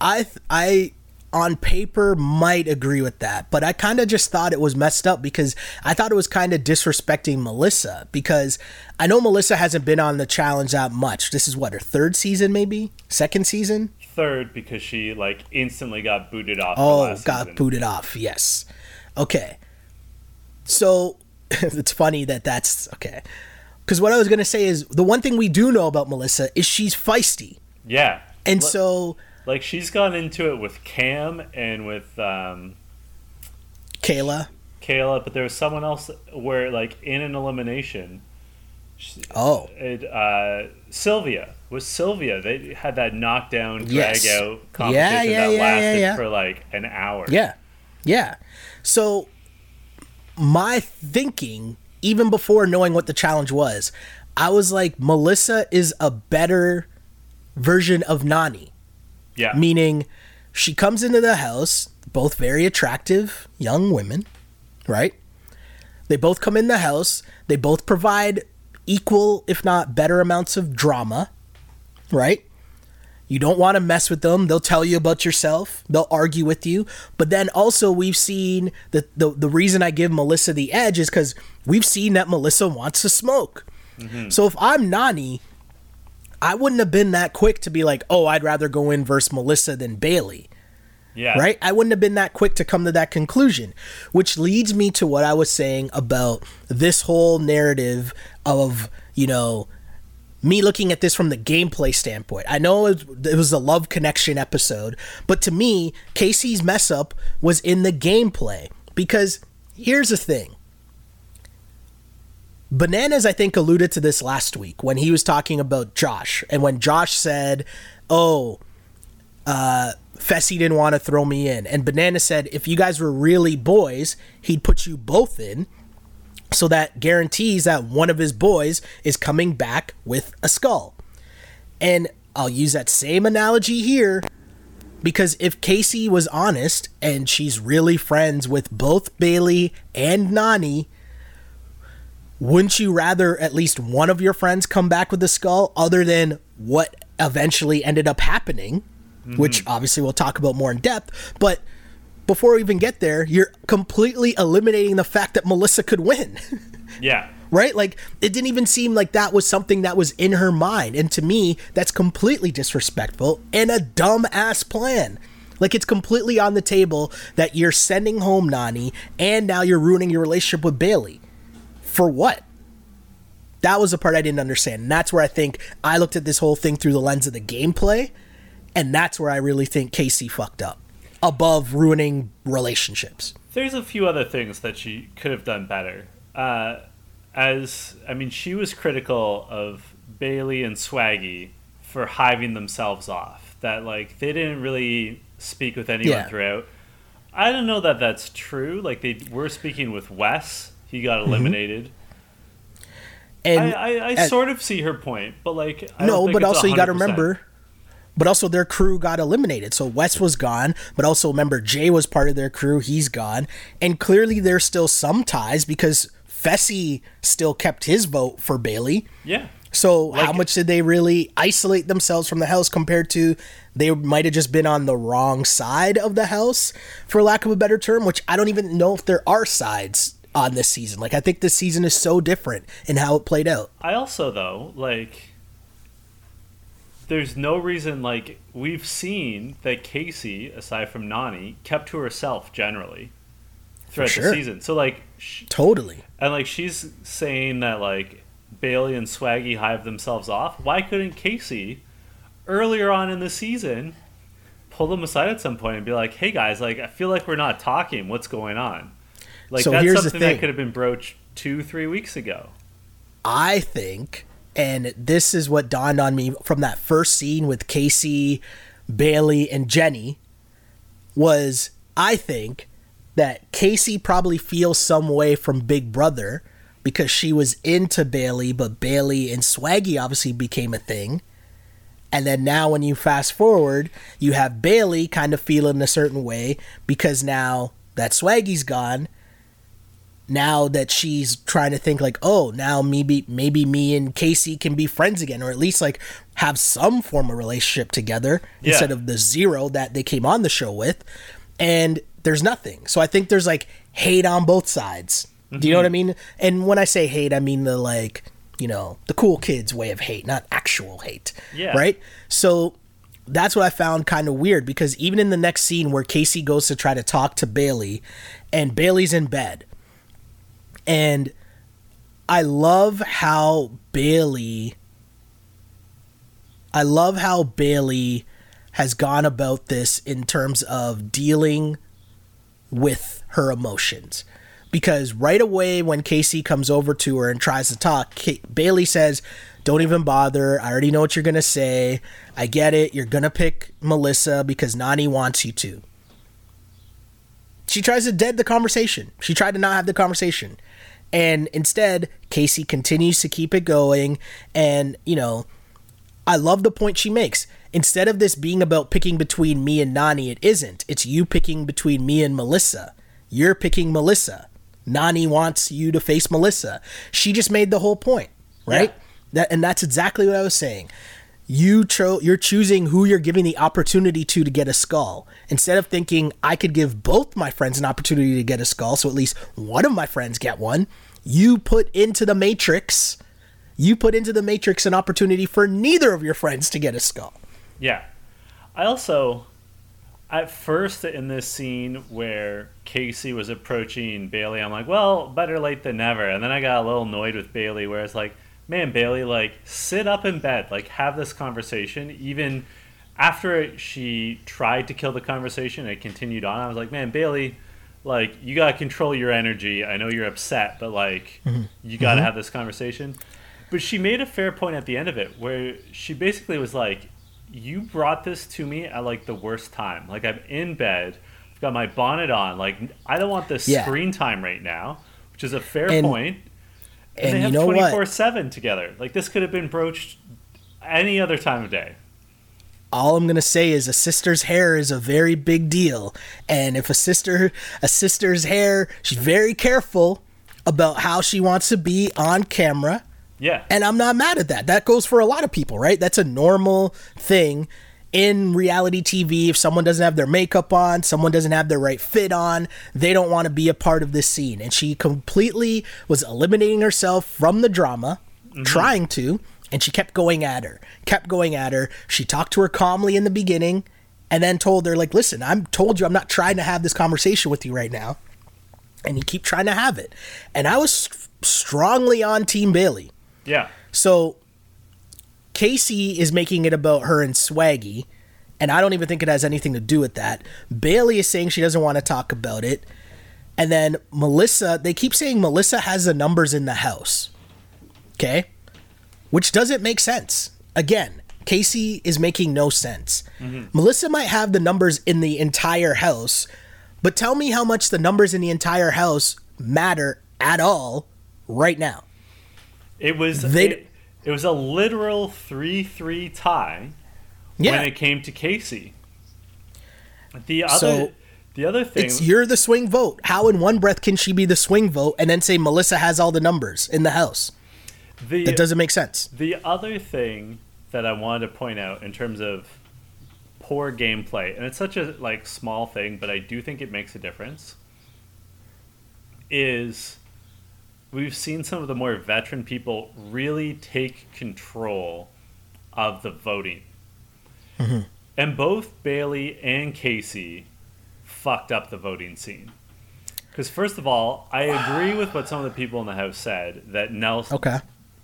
I th- I on paper might agree with that, but I kind of just thought it was messed up because I thought it was kind of disrespecting Melissa because I know Melissa hasn't been on the challenge that much. This is what her third season, maybe second season. Third, because she like instantly got booted off. Oh, got season. booted off. Yes. Okay. So it's funny that that's okay. Because what I was gonna say is the one thing we do know about Melissa is she's feisty, Yeah, and so like she's gone into it with Cam and with um, Kayla. Kayla, but there was someone else where like in an elimination, she- Oh, it, uh, Sylvia. was Sylvia. They had that knockdown, drag Yes. out competition yeah, that yeah, lasted yeah, yeah. for like an hour. Yeah. Yeah. So my thinking, even before knowing what the challenge was, I was like, Melissa is a better version of Nany. Yeah. Meaning she comes into the house, both very attractive young women, right? They both come in the house, they both provide equal, if not better amounts of drama, right? You don't want to mess with them. They'll tell you about yourself. They'll argue with you. But then also we've seen the the, the reason I give Melissa the edge is because we've seen that Melissa wants to smoke. Mm-hmm. So if I'm Nany, I wouldn't have been that quick to be like, oh, I'd rather go in versus Melissa than Bailey yeah. right? I wouldn't have been that quick to come to that conclusion, which leads me to what I was saying about this whole narrative of, you know, me looking at this from the gameplay standpoint. I know it was, a love connection episode, but to me, Kaycee's mess up was in the gameplay because here's the thing. Bananas, I think, alluded to this last week when he was talking about Josh. And when Josh said, Oh, uh, Fessy didn't want to throw me in. And Banana said, if you guys were really boys, he'd put you both in. So that guarantees that one of his boys is coming back with a skull. And I'll use that same analogy here because if Kaycee was honest and she's really friends with both Bailey and Nany, wouldn't you rather at least one of your friends come back with a skull other than what eventually ended up happening? which mm-hmm. obviously we'll talk about more in depth. But before we even get there, you're completely eliminating the fact that Melissa could win, Yeah. right? Like, it didn't even seem like that was something that was in her mind. And to me, that's completely disrespectful and a dumb ass plan. Like, it's completely on the table that you're sending home Nany and now you're ruining your relationship with Bailey. For what? That was the part I didn't understand. And that's where I think I looked at this whole thing through the lens of the gameplay. And that's where I really think Kaycee fucked up. Above ruining relationships. There's a few other things that she could have done better. Uh, as I mean, she was critical of Bailey and Swaggy for hiving themselves off. That like they didn't really speak with anyone Yeah. throughout. I don't know that that's true. Like they were speaking with Wes. He got Mm-hmm. eliminated. And I, I, I and- sort of see her point, but like I no, but also you got to remember. But also their crew got eliminated. So Wes was gone, but also remember Jay was part of their crew. He's gone, and clearly there's still some ties because Fessy still kept his vote for Bailey. Yeah. So how Like- much did they really isolate themselves from the house compared to they might have just been on the wrong side of the house, for lack of a better term? Which I don't even know if there are sides on this season. Like I think this season is so different in how it played out. I also though like there's no reason like we've seen that Kaycee, aside from Nany, kept to herself generally throughout sure. the season. So like, sh- Totally. and like she's saying that like Bailey and Swaggy hive themselves off. Why couldn't Kaycee earlier on in the season pull them aside at some point and be like, "Hey guys, like I feel like we're not talking. What's going on?" Like So that's something thing. that could have been broached two, three weeks ago. I think, and this is what dawned on me from that first scene with Kaycee, Bailey, and Jenny, was I think that Kaycee probably feels some way from Big Brother because she was into Bailey, but Bailey and Swaggy obviously became a thing. And then now, when you fast forward, you have Bailey kind of feeling a certain way because now that Swaggy's gone, now that she's trying to think like, oh, now maybe maybe me and Kaycee can be friends again, or at least like have some form of relationship together Yeah. instead of the zero that they came on the show with. And there's nothing. So I think there's like hate on both sides. Do you know what I mm-hmm. mean? And when I say hate, I mean the like, you know, the cool kids way of hate, not actual hate. Yeah. Right? So that's what I found kind of weird because even in the next scene where Kaycee goes to try to talk to Bailey and Bailey's in bed and I love how Bailey I love how Bailey has gone about this in terms of dealing with her emotions. Because right away when Kaycee comes over to her and tries to talk, Ka- Bailey says, Don't even bother. I already know what you're going to say. I get it. You're going to pick Melissa because Nany wants you to. She tries to dead the conversation. She tried to not have the conversation. And instead, Kaycee continues to keep it going. And, you know, I love the point she makes. Instead of this being about picking between me and Nany, it isn't. It's you picking between me and Melissa. You're picking Melissa. Nany wants you to face Melissa. She just made the whole point, right? Yeah. That and that's exactly what I was saying. You cho- you're choosing who you're giving the opportunity to to get a skull instead of thinking I could give both my friends an opportunity to get a skull, so at least one of my friends get one. You put into the matrix, you put into the matrix an opportunity for neither of your friends to get a skull. Yeah. I also at first in this scene where Kaycee was approaching Bailey, I'm like, well, better late than never. And then I got a little annoyed with Bailey, where it's like, man, Bailey, like, sit up in bed, like, have this conversation. Even after she tried to kill the conversation, it continued on. I was like, man, Bailey, like, you gotta control your energy. I know you're upset, but like, mm-hmm. you gotta mm-hmm. have this conversation. But she made a fair point at the end of it, where she basically was like, you brought this to me at like the worst time. Like I'm in bed, I've got my bonnet on. Like I don't want this yeah. screen time right now, which is a fair and, point. And, and they have twenty four seven together. Like this could have been broached any other time of day. All I'm gonna say is a sister's hair is a very big deal, and if a sister a sister's hair, she's very careful about how she wants to be on camera yeah. And I'm not mad at that. That goes for a lot of people, right? That's a normal thing in reality TV. If someone doesn't have their makeup on, someone doesn't have their right fit on, they don't want to be a part of this scene. And she completely was eliminating herself from the drama, mm-hmm. trying to, and she kept going at her, kept going at her. She talked to her calmly in the beginning and then told her, like, listen, I'm told you I'm not trying to have this conversation with you right now. And you keep trying to have it. And I was strongly on Team Bailey. Yeah. So Kaycee is making it about her and Swaggy, and I don't even think it has anything to do with that. Bailey is saying she doesn't want to talk about it. And then Melissa, they keep saying Melissa has the numbers in the house. Okay? Which doesn't make sense. Again, Kaycee is making no sense. Mm-hmm. Melissa might have the numbers in the entire house, but tell me how much the numbers in the entire house matter at all right now. It was they, it, it was a literal three three tie yeah. when it came to Kaycee. The other so, the other thing it's you're the swing vote. How in one breath can she be the swing vote and then say Melissa has all the numbers in the house? The, that doesn't make sense. The other thing that I wanted to point out in terms of poor gameplay, and it's such a like small thing, but I do think it makes a difference. Is we've seen some of the more veteran people really take control of the voting. Mm-hmm. And both Bailey and Kaycee fucked up the voting scene. Because, first of all, I agree with what some of the people in the house said that Nelson. Okay.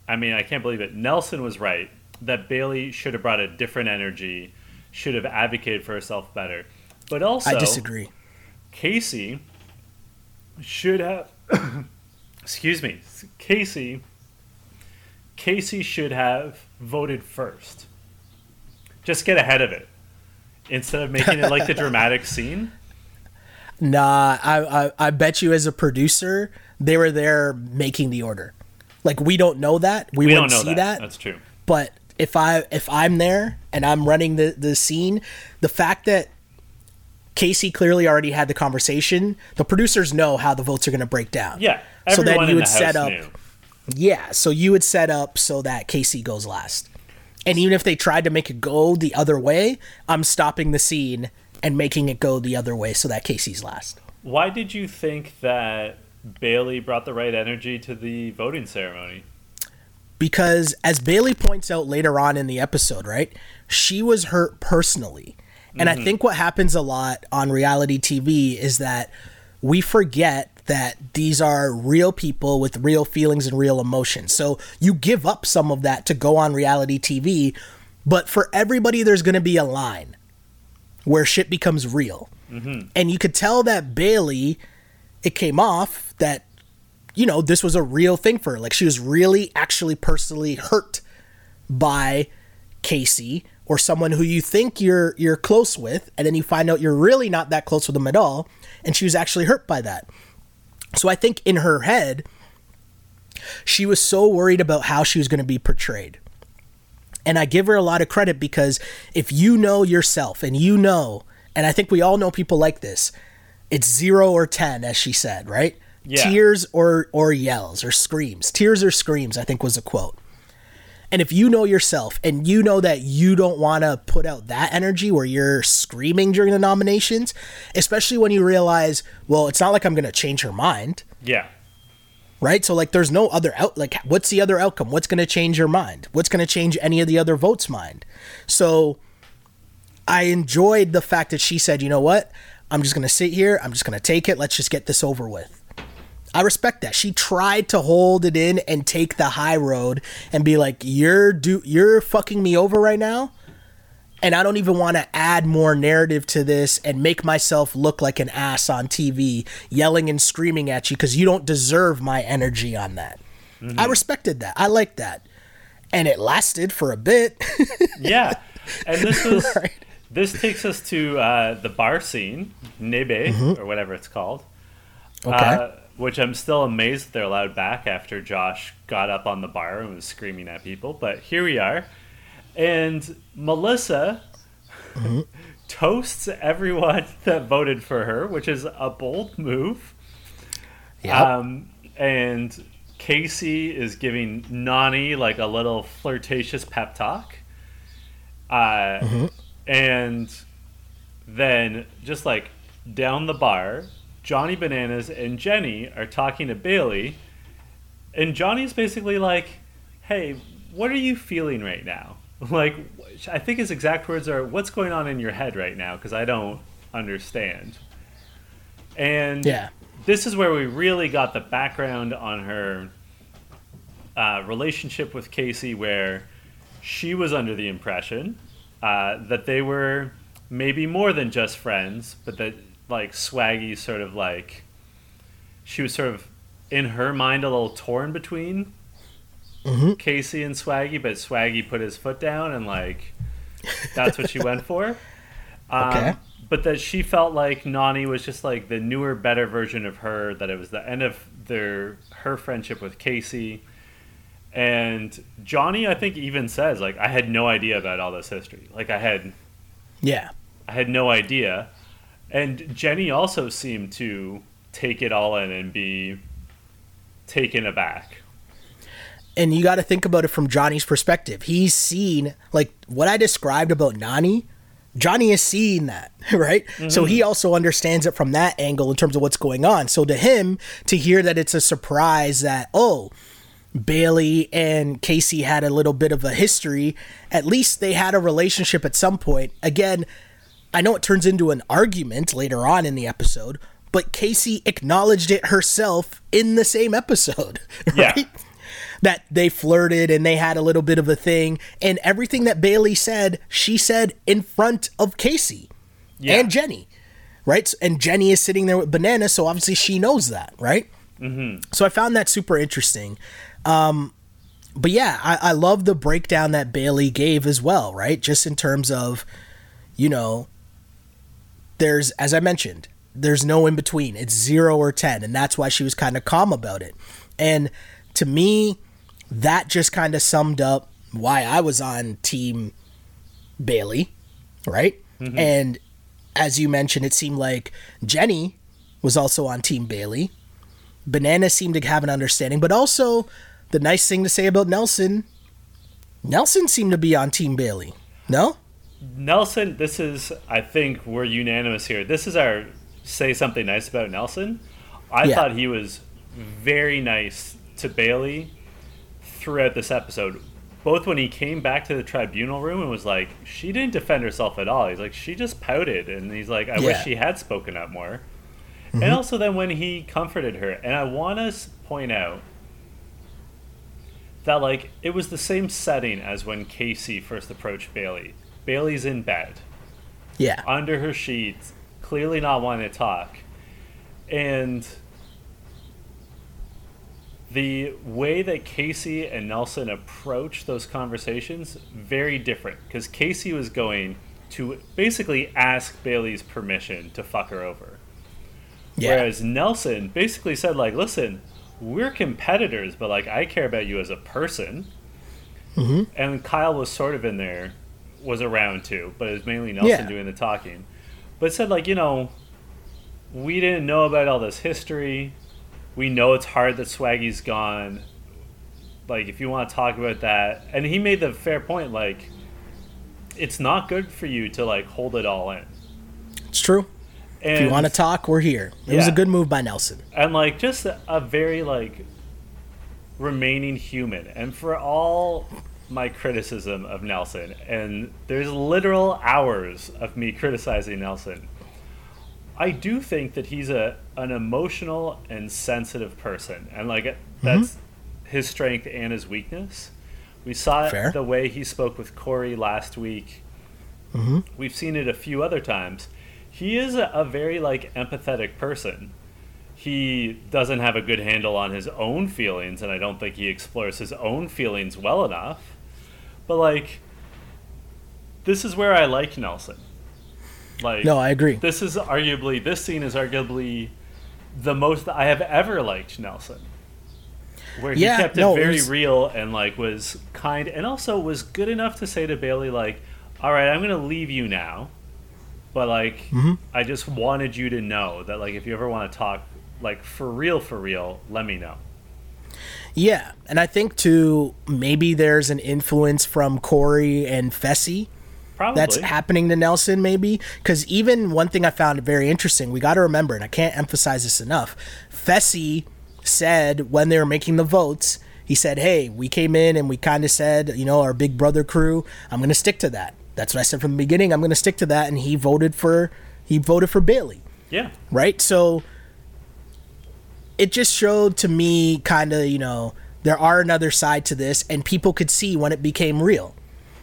I mean, I can't believe it. Nelson was right that Bailey should have brought a different energy, should have advocated for herself better. But also, I disagree. Kaycee should have excuse me, Kaycee, Kaycee should have voted first. Just get ahead of it instead of making it like the dramatic scene. Nah, I, I I bet you as a producer, they were there making the order. Like we don't know that. We, we wouldn't see that. that. That's true. But if I if I'm there and I'm running the the scene, the fact that Kaycee clearly already had the conversation. The producers know how the votes are going to break down. Yeah. so then you would set up. Knew. Yeah. So you would set up so that Kaycee goes last. And even if they tried to make it go the other way, I'm stopping the scene and making it go the other way so that Kaycee's last. Why did you think that Bailey brought the right energy to the voting ceremony? Because as Bailey points out later on in the episode, right? She was hurt personally and mm-hmm. I think what happens a lot on reality TV is that we forget that these are real people with real feelings and real emotions. So you give up some of that to go on reality TV, but for everybody, there's going to be a line where shit becomes real. Mm-hmm. And you could tell that Bailey, it came off that, you know, this was a real thing for her. Like she was really actually personally hurt by Kaycee or someone who you think you're you're close with and then you find out you're really not that close with them at all and she was actually hurt by that. So I think in her head she was so worried about how she was going to be portrayed. And I give her a lot of credit because if you know yourself and you know, and I think we all know people like this, it's zero or 10, as she said, right? Yeah. Tears or, or yells or screams. Tears or screams, I think was a quote. And if you know yourself and you know that you don't want to put out that energy where you're screaming during the nominations, especially when you realize, well, it's not like I'm going to change her mind Yeah. right? So like, there's no other out. Like, what's the other outcome? What's going to change your mind? What's going to change any of the other votes' mind? So, I enjoyed the fact that she said, you know what? I'm just going to sit here. I'm just going to take it. Let's just get this over with. I respect that. She tried to hold it in and take the high road and be like, "You're do you're fucking me over right now." And I don't even want to add more narrative to this and make myself look like an ass on TV, yelling and screaming at you because you don't deserve my energy on that. I respected that. I liked that. And it lasted for a bit. Yeah. And this was Right. this takes us to uh, the bar scene, Nebe, or whatever it's called. okay. Uh, which I'm still amazed that they're allowed back after Josh got up on the bar and was screaming at people. But here we are. And Melissa toasts everyone that voted for her, which is a bold move. Yep. Um, and Kaycee is giving Nany like a little flirtatious pep talk. Uh, And then just like down the bar, Johnny Bananas and Jenny are talking to Bayleigh. And Johnny's basically like, hey, what are you feeling right now? Like, I think his exact words are, what's going on in your head right now? Because I don't understand. And yeah. this is where we really got the background on her uh, relationship with Kaycee, where she was under the impression uh, that they were maybe more than just friends, but that like Swaggy sort of like she was sort of in her mind a little torn between Kaycee and Swaggy, but Swaggy put his foot down and like that's what she went for. Um, Okay. But that she felt like Nany was just like the newer, better version of her. That it was the end of their her friendship with Kaycee. And Johnny, I think, even says like, "I had no idea about all this history. Like, I had, Yeah. I had no idea." And Jenny also seemed to take it all in and be taken aback. and you got to think about it from Johnny's perspective. He's seen like what I described about Nany. Johnny is seeing that, right? So he mm-hmm. also understands it from that angle in terms of what's going on. So to him, to hear that it's a surprise that oh, Bayleigh and Kaycee had a little bit of a history. At least they had a relationship at some point. Again, I know it turns into an argument later on in the episode, but Kaycee acknowledged it herself in the same episode, Yeah. right? That they flirted and they had a little bit of a thing, and everything that Bayleigh said, she said in front of Kaycee Yeah. and Jenny, right? And Jenny is sitting there with Banana, so obviously she knows that, right? Mm-hmm. So I found that super interesting. Um, but yeah, I, I love the breakdown that Bayleigh gave as well, right? Just in terms of, you know, there's, as I mentioned, there's no in between. It's zero or 10. And that's why she was kind of calm about it. And to me, that just kind of summed up why I was on team Bayleigh, right? Mm-hmm. And as you mentioned, it seemed like Jenny was also on team Bayleigh. Banana seemed to have an understanding, but also the nice thing to say about Nelson, Nelson seemed to be on team Bayleigh. No? Nelson, this is, I think we're unanimous here. This is our say something nice about Nelson. I Yeah. thought he was very nice to Bayleigh throughout this episode. Both when he came back to the tribunal room and was like, she didn't defend herself at all. He's like, she just pouted. And he's like, I Yeah. wish she had spoken up more. And mm-hmm. also then when he comforted her. And I want to point out that, like, it was the same setting as when Kaycee first approached Bayleigh. Bayleigh's in bed Yeah. under her sheets, clearly not wanting to talk. And the way that Kaycee and Nelson approach those conversations very different because Kaycee was going to basically ask Bayleigh's permission to fuck her over. Yeah. Whereas Nelson basically said like, "Listen, we're competitors, but like I care about you as a person." Mm-hmm. And Kyle was sort of in there, was around too, but it was mainly Nelson Yeah. doing the talking. But said like, you know, we didn't know about all this history. We know it's hard that Swaggy's gone. Like, if you want to talk about that, and he made the fair point, like, it's not good for you to like hold it all in. It's true. And, If you want to talk, we're here. It was a good move by Nelson. and like just a, a very like remaining human and for all my criticism of nelson. And there's literal hours of me criticizing nelson. I do think that he's a an emotional and sensitive person. And like that's mm-hmm. his strength and his weakness. We saw it the way he spoke with cory last week. Mm-hmm. We've seen it a few other times. He is a, a very like empathetic person. He doesn't have a good handle on his own feelings, and I don't think he explores his own feelings well enough. But like, this is where I like Nelson. Like, No, I agree. this is arguably this scene is arguably the most I have ever liked Nelson. Where he Yeah, kept it no, it very was- real and like was kind and also was good enough to say to Bayleigh like, "All right, I'm going to leave you now." But like Mm-hmm. I just wanted you to know that like if you ever want to talk like for real for real, let me know. Yeah, and I think too maybe there's an influence from Cory and Fessy Probably. that's happening to Nelson, maybe. Because even one thing I found very interesting, we got to remember, and I can't emphasize this enough. Fessy said when they were making the votes, he said, "Hey, we came in and we kind of said, you know, our Big Brother crew. I'm going to stick to that. That's what I said from the beginning. I'm going to stick to that." And he voted for he voted for Bayleigh yeah. right? So it just showed to me kind of, you know, there are another side to this and people could see when it became real.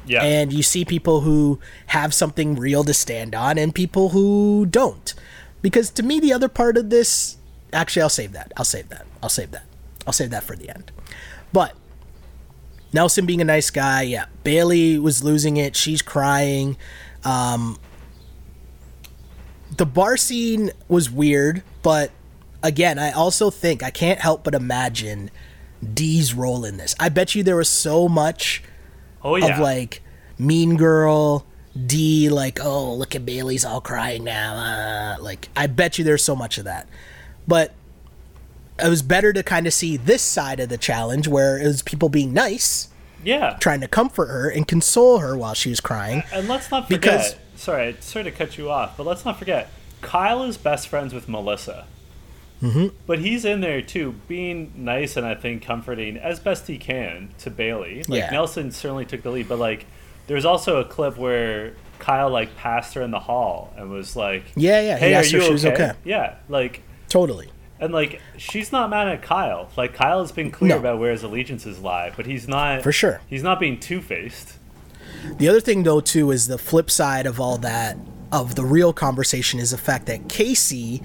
Yeah. And you see people who have something real to stand on and people who don't. Because to me the other part of this actually I'll save that. I'll save that. I'll save that. I'll save that for the end. But Nelson being a nice guy, yeah. Bayleigh was losing it. She's crying. Um, the bar scene was weird, but again, I also think I can't help but imagine Dee's role in this. I bet you there was so much oh yeah. of like Mean Girl, D, like, oh, look at Bayleigh's all crying now. Uh, like, I bet you there's so much of that. But it was better to kind of see this side of the challenge where it was people being nice, yeah. trying to comfort her and console her while she was crying. And let's not forget. Because- sorry, I sorry to cut you off, but let's not forget. Kyle is best friends with Melissa. Mm-hmm. But he's in there too, being nice and I think comforting as best he can to Bayleigh. Like Yeah. Nelson certainly took the lead, but like there's also a clip where Kyle like passed her in the hall and was like, Yeah, yeah. He "Hey, are her you was okay. Yeah, like Totally. and like she's not mad at Kyle. Like Kyle has been clear No. about where his allegiances lie, but he's not For sure. He's not being two faced. The other thing, though, too, is the flip side of all that, of the real conversation, is the fact that Kaycee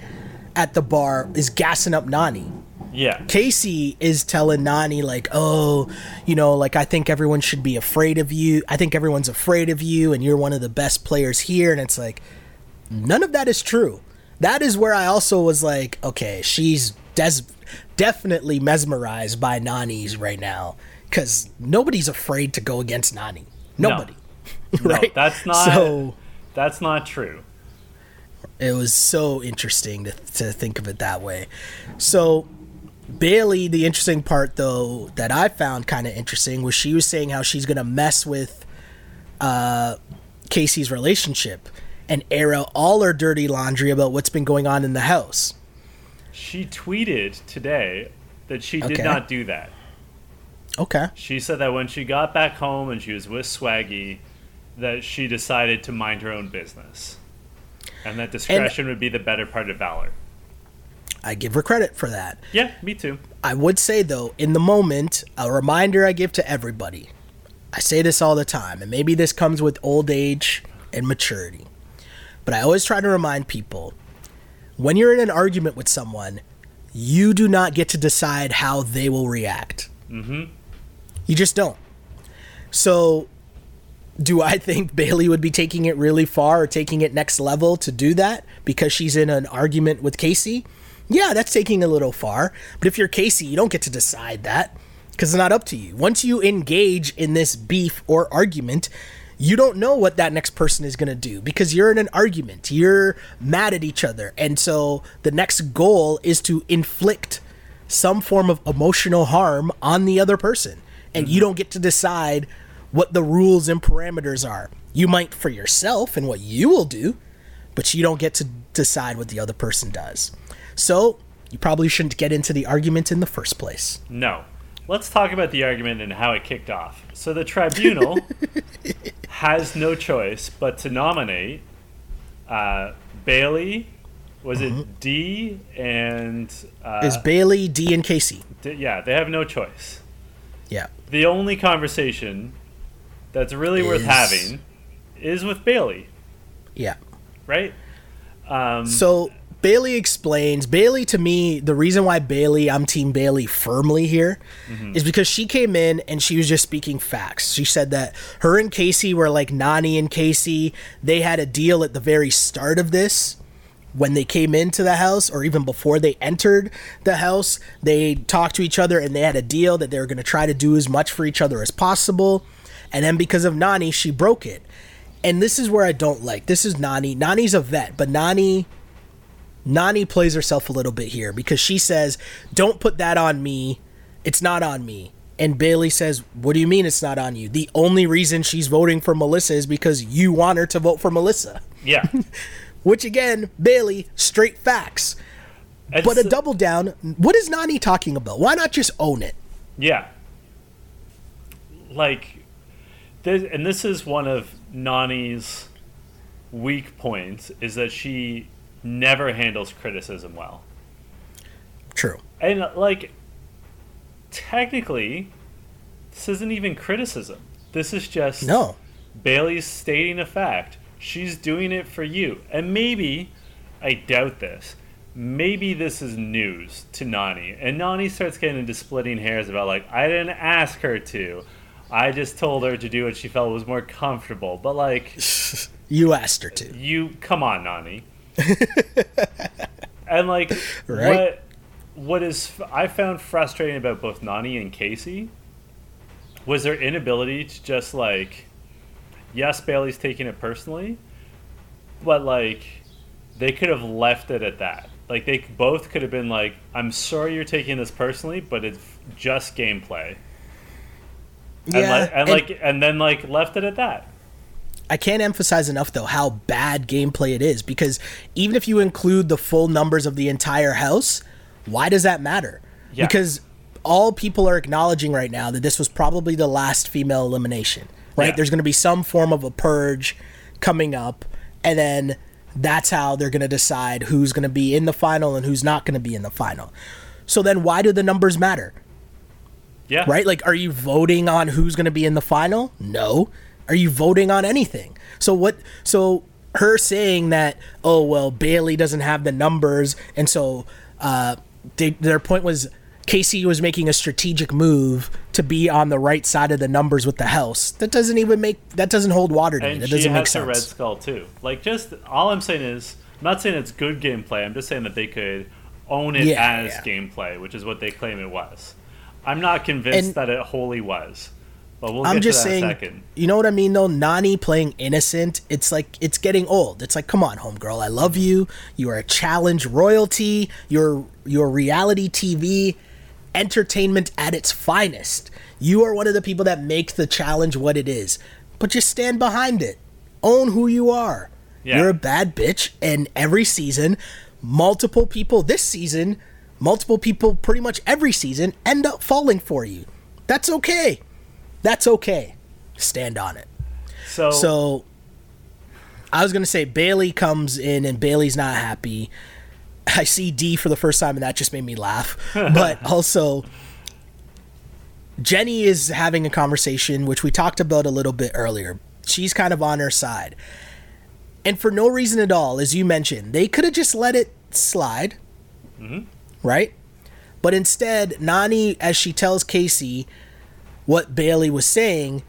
at the bar is gassing up Nany. Yeah. Kaycee is telling Nany, like, oh, you know, like, I think everyone should be afraid of you. I think everyone's afraid of you, and you're one of the best players here. And it's like, none of that is true. That is where I also was like, okay, she's des- definitely mesmerized by Nany's right now. Because nobody's afraid to go against Nany. Nobody. No, right? that's not So that's not true. It was so interesting to, to think of it that way. So Bayleigh, the interesting part though that I found kind of interesting was she was saying how she's gonna mess with uh, Kaycee's relationship and air out all her dirty laundry about what's been going on in the house. She tweeted today that she did Okay. not do that. Okay. She said that when she got back home and she was with Swaggy, that she decided to mind her own business. And that discretion would be the better part of valor. I give her credit for that. Yeah, me too. I would say though, in the moment, a reminder I give to everybody. I say this all the time, and maybe this comes with old age and maturity. But I always try to remind people when you're in an argument with someone, you do not get to decide how they will react. Mm-hmm. You just don't. So, do I think Bayleigh would be taking it really far or taking it next level to do that because she's in an argument with Kaycee? Yeah, that's taking a little far. But if you're Kaycee, you don't get to decide that because it's not up to you. Once you engage in this beef or argument, you don't know what that next person is going to do because you're in an argument. You're mad at each other. And so the next goal is to inflict some form of emotional harm on the other person. And you mm-hmm. don't get to decide what the rules and parameters are. You might for yourself and what you will do, but you don't get to decide what the other person does. So you probably shouldn't get into the argument in the first place. No. Let's talk about the argument and how it kicked off. So the tribunal has no choice but to nominate uh, Bayleigh. Was it D and uh, Is Bayleigh, D, and Kaycee? D- yeah? They have no choice. Yeah. The only conversation that's really worth having is with Bayleigh, Yeah. right? Um, So Bayleigh explains. Bayleigh, to me, the reason why Bayleigh, I'm Team Bayleigh firmly here, is because she came in and she was just speaking facts. She said that her and Kaycee were like Nany and Kaycee. They had a deal at the very start of this. When they came into the house, or even before they entered the house, they talked to each other and they had a deal that they were going to try to do as much for each other as possible. And then because of Nany, she broke it. And this is where I don't like. This is Nany. Nany's a vet, but Nany Nany plays herself a little bit here because she says, "Don't put that on me. It's not on me." And Bayleigh says, "What do you mean it's not on you? The only reason she's voting for Melissa is because you want her to vote for Melissa." yeah, Which again, Bayleigh, straight facts. It's- But a double down, what is Nany talking about? Why not just own it? Yeah. Like, this, and this is one of Nany's weak points is that she never handles criticism well. True. And, like, technically, this isn't even criticism. This is just No. Bayleigh's stating a fact. She's doing it for you. And maybe, I doubt this, maybe this is news to Nany. And Nany starts getting into splitting hairs about, like, I didn't ask her to. I just told her to do what she felt was more comfortable. But, like, You asked her to. you, come on, Nany. and, like, Right. what, what is, I found frustrating about both Nany and Kaycee was their inability to just, like, yes, Bayleigh's taking it personally, but like they could have left it at that. Like they both could have been like, "I'm sorry you're taking this personally, but it's just gameplay," and, Yeah. like, and, and- like and then like left it at that. I can't emphasize enough though how bad gameplay it is because even if you include the full numbers of the entire house, why does that matter? Yeah. Because all people are acknowledging right now that this was probably the last female elimination. Right? Yeah. There's going to be some form of a purge coming up and then that's how they're going to decide who's going to be in the final and who's not going to be in the final. So then why do the numbers matter? Yeah, right? Like, are you voting on who's going to be in the final? No. Are you voting on anything? So what? So her saying that, oh well, Bayleigh doesn't have the numbers, and so uh, they, their point was Kaycee was making a strategic move to be on the right side of the numbers with the house. That doesn't even make that doesn't hold water to me. and That she doesn't make has a red skull too. Like just all I'm saying is, I'm not saying it's good gameplay. I'm just saying that they could own it Yeah, as yeah. gameplay, which is what they claim it was. I'm not convinced And- that it wholly was, but we'll I'm get just to that saying, second. you know what I mean though? Nany playing innocent, it's like it's getting old. It's like, come on, homegirl, I love you. You are a challenge royalty. You're you're reality TV entertainment at its finest. You are one of the people that make the challenge what it is. But just stand behind it. Own who you are. Yeah. You're a bad bitch, and every season, multiple people this season, multiple people pretty much every season end up falling for you. That's okay. That's okay. Stand on it. So, So I was gonna say Bayleigh comes in and Bayleigh's not happy. I see D for the first time and that just made me laugh. But also Jenny is having a conversation which we talked about a little bit earlier. She's kind of on her side. And for no reason at all, as you mentioned, they could have just let it slide. Mm-hmm. Right? But instead, Nany, as she tells Kaycee what Bayleigh was saying,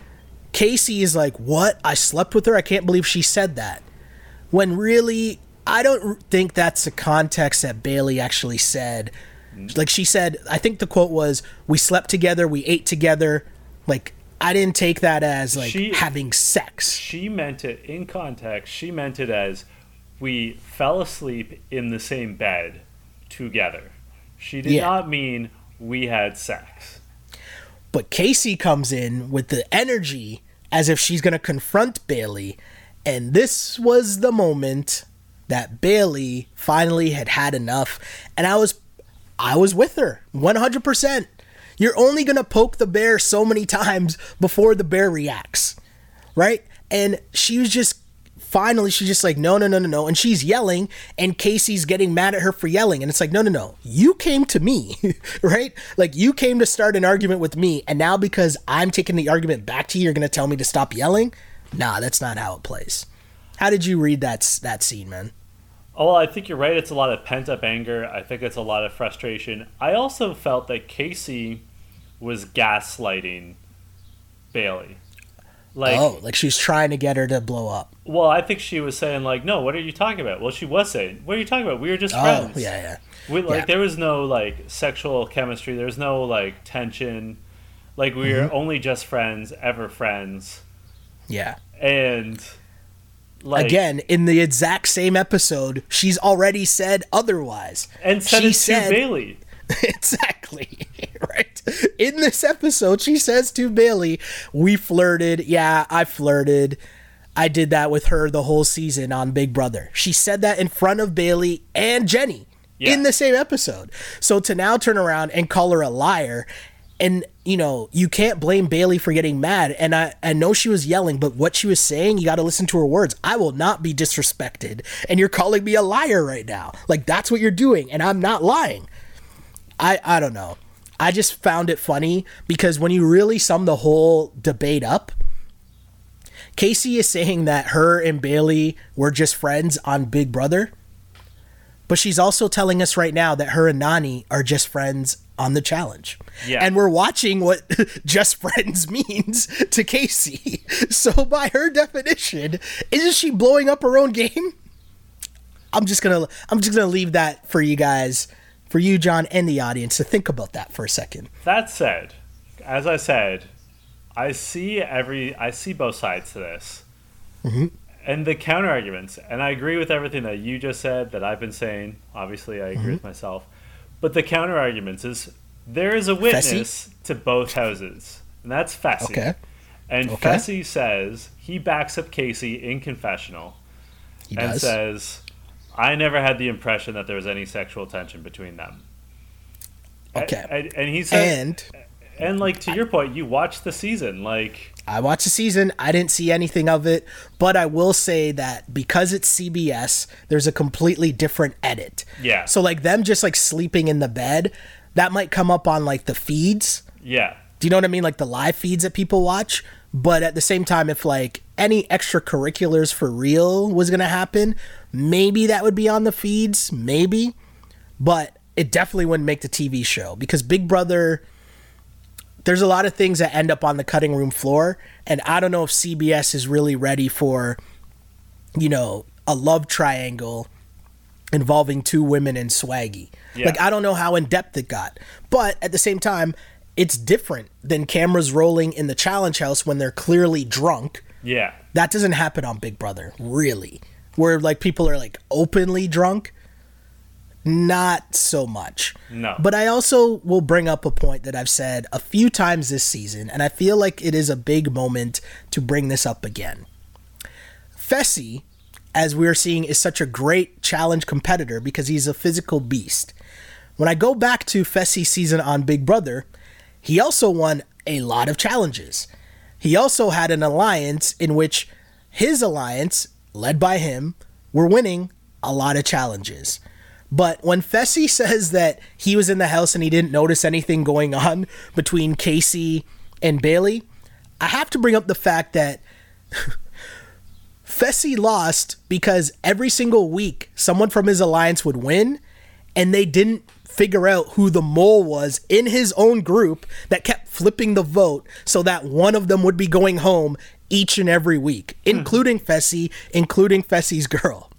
Kaycee is like, What? I slept with her? I can't believe she said that. When really, I don't think that's the context that Bayleigh actually said. Mm-hmm. Like she said, I think the quote was, We slept together, we ate together. Like, I didn't take that as like She- having sex. She meant it in context. She meant it as we fell asleep in the same bed together. She did Yeah. not mean we had sex. But Kaycee comes in with the energy as if she's going to confront Bayleigh. And this was the moment that Bayleigh finally had had enough. And I was I was with her 100%. You're only going to poke the bear so many times before the bear reacts. Right? And she was just finally she's just like no no no no no and she's yelling and kaycee's getting mad at her for yelling and it's like no no no you came to me right like you came to start an argument with me and now because i'm taking the argument back to you you're gonna tell me to stop yelling nah that's not how it plays how did you read that that scene man Oh, I think you're right. It's a lot of pent up anger. I think it's a lot of frustration. I also felt that Kaycee was gaslighting Bayleigh. Like, oh like she's trying to get her to blow up well, I think she was saying like, "No, what are you talking about?" Well, she was saying, "What are you talking about? We were just oh friends." yeah yeah We, like Yeah. there was no like sexual chemistry. There was no like tension. Like we Mm-hmm. were only just friends, ever friends, yeah and like again in the exact same episode she's already said otherwise and said she it said- Bayleigh. exactly right in this episode she says to bayleigh we flirted. Yeah i flirted. I did that with her the whole season on big brother. She said that in front of bayleigh and jenny Yeah. in the same episode. So to now turn around and call her a liar and you know you can't blame bayleigh for getting mad and i i know she was yelling but what she was saying you got to listen to her words. I will not be disrespected and you're calling me a liar right now. Like that's what you're doing and i'm not lying. I I don't know. I just found it funny because when you really sum the whole debate up, Kaycee is saying that her and Bayleigh were just friends on Big Brother, but she's also telling us right now that her and Nany are just friends on the challenge. Yeah. And we're watching what just friends means to Kaycee. So by her definition, isn't she blowing up her own game? I'm just gonna I'm just gonna leave that for you guys, for you, John, and the audience to think about that for a second. That said, as I said, I see every I see both sides to this, Mm-hmm. and the counter arguments, and I agree with everything that you just said that I've been saying. Obviously, I agree Mm-hmm. with myself, but the counter arguments is there is a witness to both houses, and that's Fessy. Okay. And Okay. Fessy says he backs up Kaycee in confessional He and does. says, "I never had the impression that there was any sexual tension between them." Okay. and, and he said, and and like to your point, you watched the season. Like I watched the season. I didn't see anything of it, but I will say that because it's CBS, there's a completely different edit. Yeah. So like them just like sleeping in the bed, that might come up on like the feeds. yeah, Do you know what I mean? Like the live feeds that people watch. But at the same time, if like any extracurriculars for real was gonna happen, maybe that would be on the feeds, maybe. But it definitely wouldn't make the TV show because Big Brother. There's a lot of things that end up on the cutting room floor, and I don't know if CBS is really ready for, you know, a love triangle involving two women and Swaggy. Yeah. Like I don't know how in depth it got, but at the same time, it's different than cameras rolling in the challenge house when they're clearly drunk. Yeah, That doesn't happen on Big Brother, really. Where like people are like openly drunk. Not so much. No. But I also will bring up a point that I've said a few times this season, and I feel like it is a big moment to bring this up again. Fessy, as we're seeing, is such a great challenge competitor because he's a physical beast. When I go back to Fessy's season on Big Brother, he also won a lot of challenges. He also had an alliance in which his alliance, led by him, were winning a lot of challenges. But when Fessy says that he was in the house and he didn't notice anything going on between Kaycee and Bayleigh, I have to bring up the fact that Fessy lost because every single week someone from his alliance would win and they didn't figure out who the mole was in his own group that kept flipping the vote so that one of them would be going home each and every week, hmm. including Fessy, including Fessy's girl.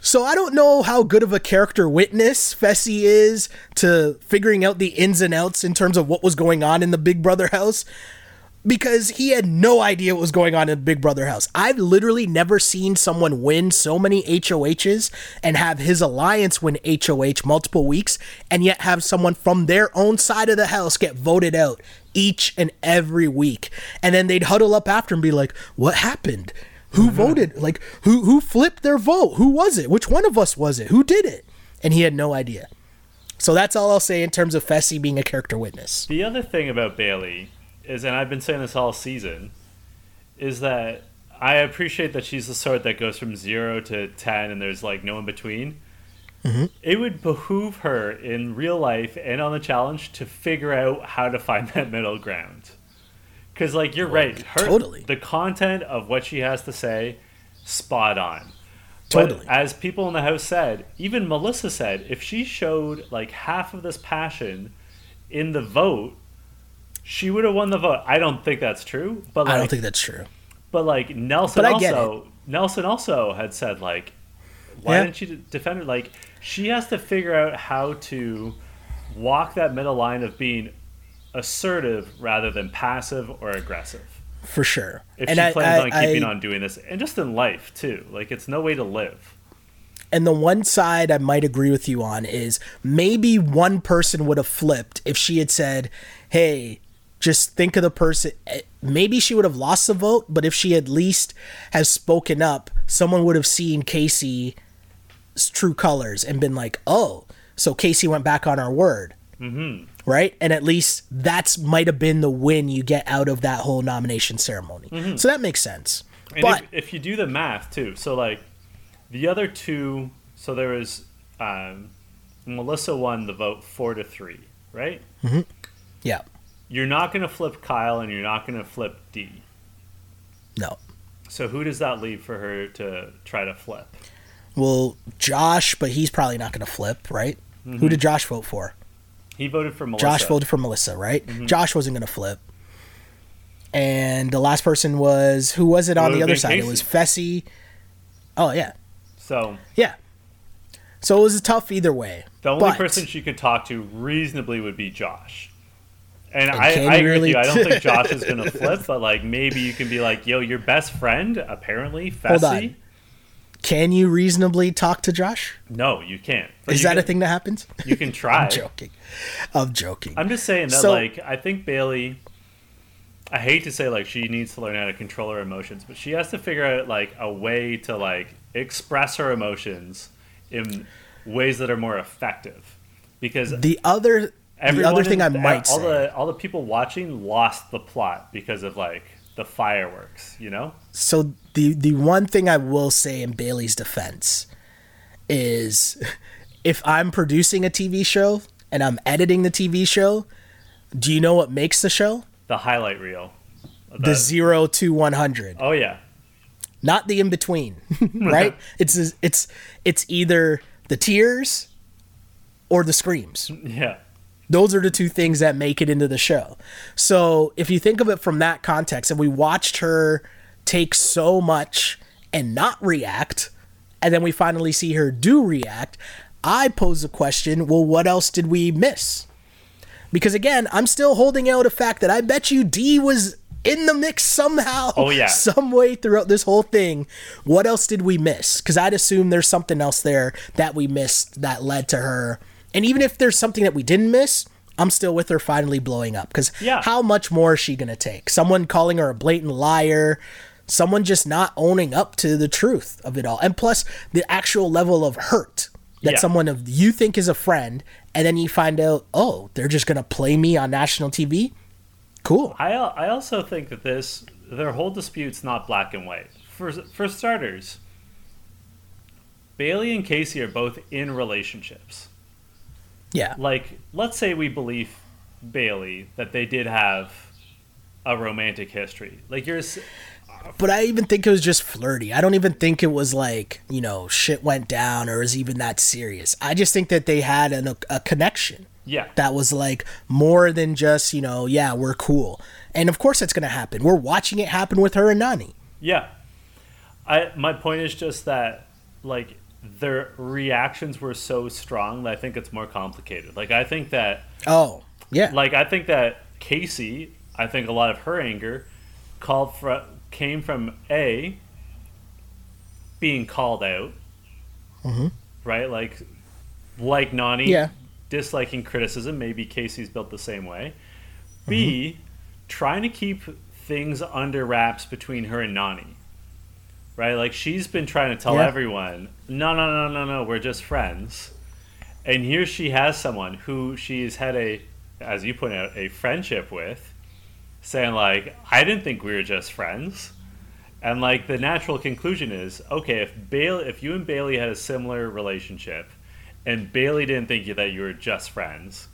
So I don't know how good of a character witness Fessy is to figuring out the ins and outs in terms of what was going on in the Big Brother house because he had no idea what was going on in the Big Brother house. I've literally never seen someone win so many HOHs and have his alliance win HOH multiple weeks and yet have someone from their own side of the house get voted out each and every week. And then they'd huddle up after and be like, "What happened? Who mm-hmm. voted? Like who who flipped their vote? Who was it? Which one of us was it? Who did it?" And he had no idea. So that's all I'll say in terms of Fessy being a character witness. The other thing about Bayleigh is, and I've been saying this all season, is that I appreciate that she's the sort that goes from zero to ten, and there's like no in between. Mm-hmm. It would behoove her in real life and on the challenge to figure out how to find that middle ground. Because, like, you're right. Her, totally. The content of what she has to say, spot on. But Totally. as people in the house said, even Melissa said, if she showed like half of this passion in the vote, she would have won the vote. I don't think that's true, but like, I don't think that's true. but like Nelson But I get also, Nelson also had said like, why Yeah. didn't she defend her? Like, she has to figure out how to walk that middle line of being assertive rather than passive or aggressive. For sure. If and she I, plans I- on keeping I- on doing this, and just in life too, like it's no way to live. And the one side I might agree with you on is maybe one person would have flipped if she had said, "Hey, just think of the person." eh, Maybe she would have lost the vote, but if she at least has spoken up, someone would have seen Kaycee's true colors and been like, "Oh, so Kaycee went back on our word." Mm-hmm. Right, and at least that's might have been the win you get out of that whole nomination ceremony. So that makes sense. And but if, if you do the math too, so like the other two, so there was um, Melissa won the vote four to three, right? yeah, You're not going to flip Kyle, and you're not going to flip D. no. So who does that leave for her to try to flip? Well, Josh, but he's probably not going to flip, right? Who did mm-hmm. Josh vote for? He voted for Melissa. Josh voted for Melissa, right? Mm-hmm. Josh wasn't going to flip. And the last person was who was it on Would've the other side? It was Fessy. Oh yeah, So yeah. So it was tough either way. the only But- person she could talk to reasonably would be Josh. And, I, I agree really- with you. I don't think Josh is going to flip, but like maybe you can be like, "Yo, your best friend apparently, Hold Fessy." on. Can you reasonably talk to Josh? No, you can't. But Is you that a thing that happens? You can try. I'm joking. I'm joking. I'm just saying that, So- like, I think Bayleigh. I hate to say like she needs to learn how to control her emotions, but she has to figure out like a way to like express her emotions in ways that are more effective. Because the other the other thing I might all say, the all the people watching lost the plot because of like the fireworks, you know? so the the one thing I will say in Bayleigh's defense is if I'm producing a TV show and I'm editing the TV show, do you know what makes the show? The highlight reel. The zero to one hundred. Oh yeah. not the in between, right? it's it's it's either the tears or the screams. Yeah. Those are the two things that make it into the show. So if you think of it from that context, and we watched her take so much and not react, and then we finally see her do react, I pose the question well, what else did we miss? Because again, I'm still holding out a fact that I bet you D was in the mix somehow. Oh, yeah. Some way throughout this whole thing. What else did we miss? Because I'd assume there's something else there that we missed that led to her. And even if there's something that we didn't miss, I'm still with her finally blowing up. Because Yeah. how much more is she going to take? Someone calling her a blatant liar, someone just not owning up to the truth of it all. And plus, the actual level of hurt that Yeah. someone of you think is a friend, and then you find out, oh, they're just going to play me on national TV? Cool. I I also think that this their whole dispute's not black and white. For for starters, Bayleigh and Kaycee are both in relationships. Yeah. Like, let's say we believe Bayleigh that they did have a romantic history. Like you're, but I even think it was just flirty. I don't even think it was like, you know, shit went down or is even that serious. I just think that they had an, a connection. Yeah. That was like more than just, you know, yeah, we're cool. And of course it's going to happen. We're watching it happen with her and Nany. Yeah. I my point is just that like their reactions were so strong that I think it's more complicated. Like I think that Oh, yeah. like I think that Kaycee, I think a lot of her anger called for came from a being called out, Mhm. right? Like like Nany Yeah. disliking criticism. Maybe Kaycee's built the same way. B trying to keep things under wraps between her and Nany. Right? Like she's been trying to tell Yeah. everyone, no, no, no, no, no, we're just friends. And here she has someone who she's had a, as you point out, a friendship with, saying like, I didn't think we were just friends. And like the natural conclusion is, okay, if Bayleigh, if you and Bayleigh had a similar relationship, and Bayleigh didn't think that you were just friends,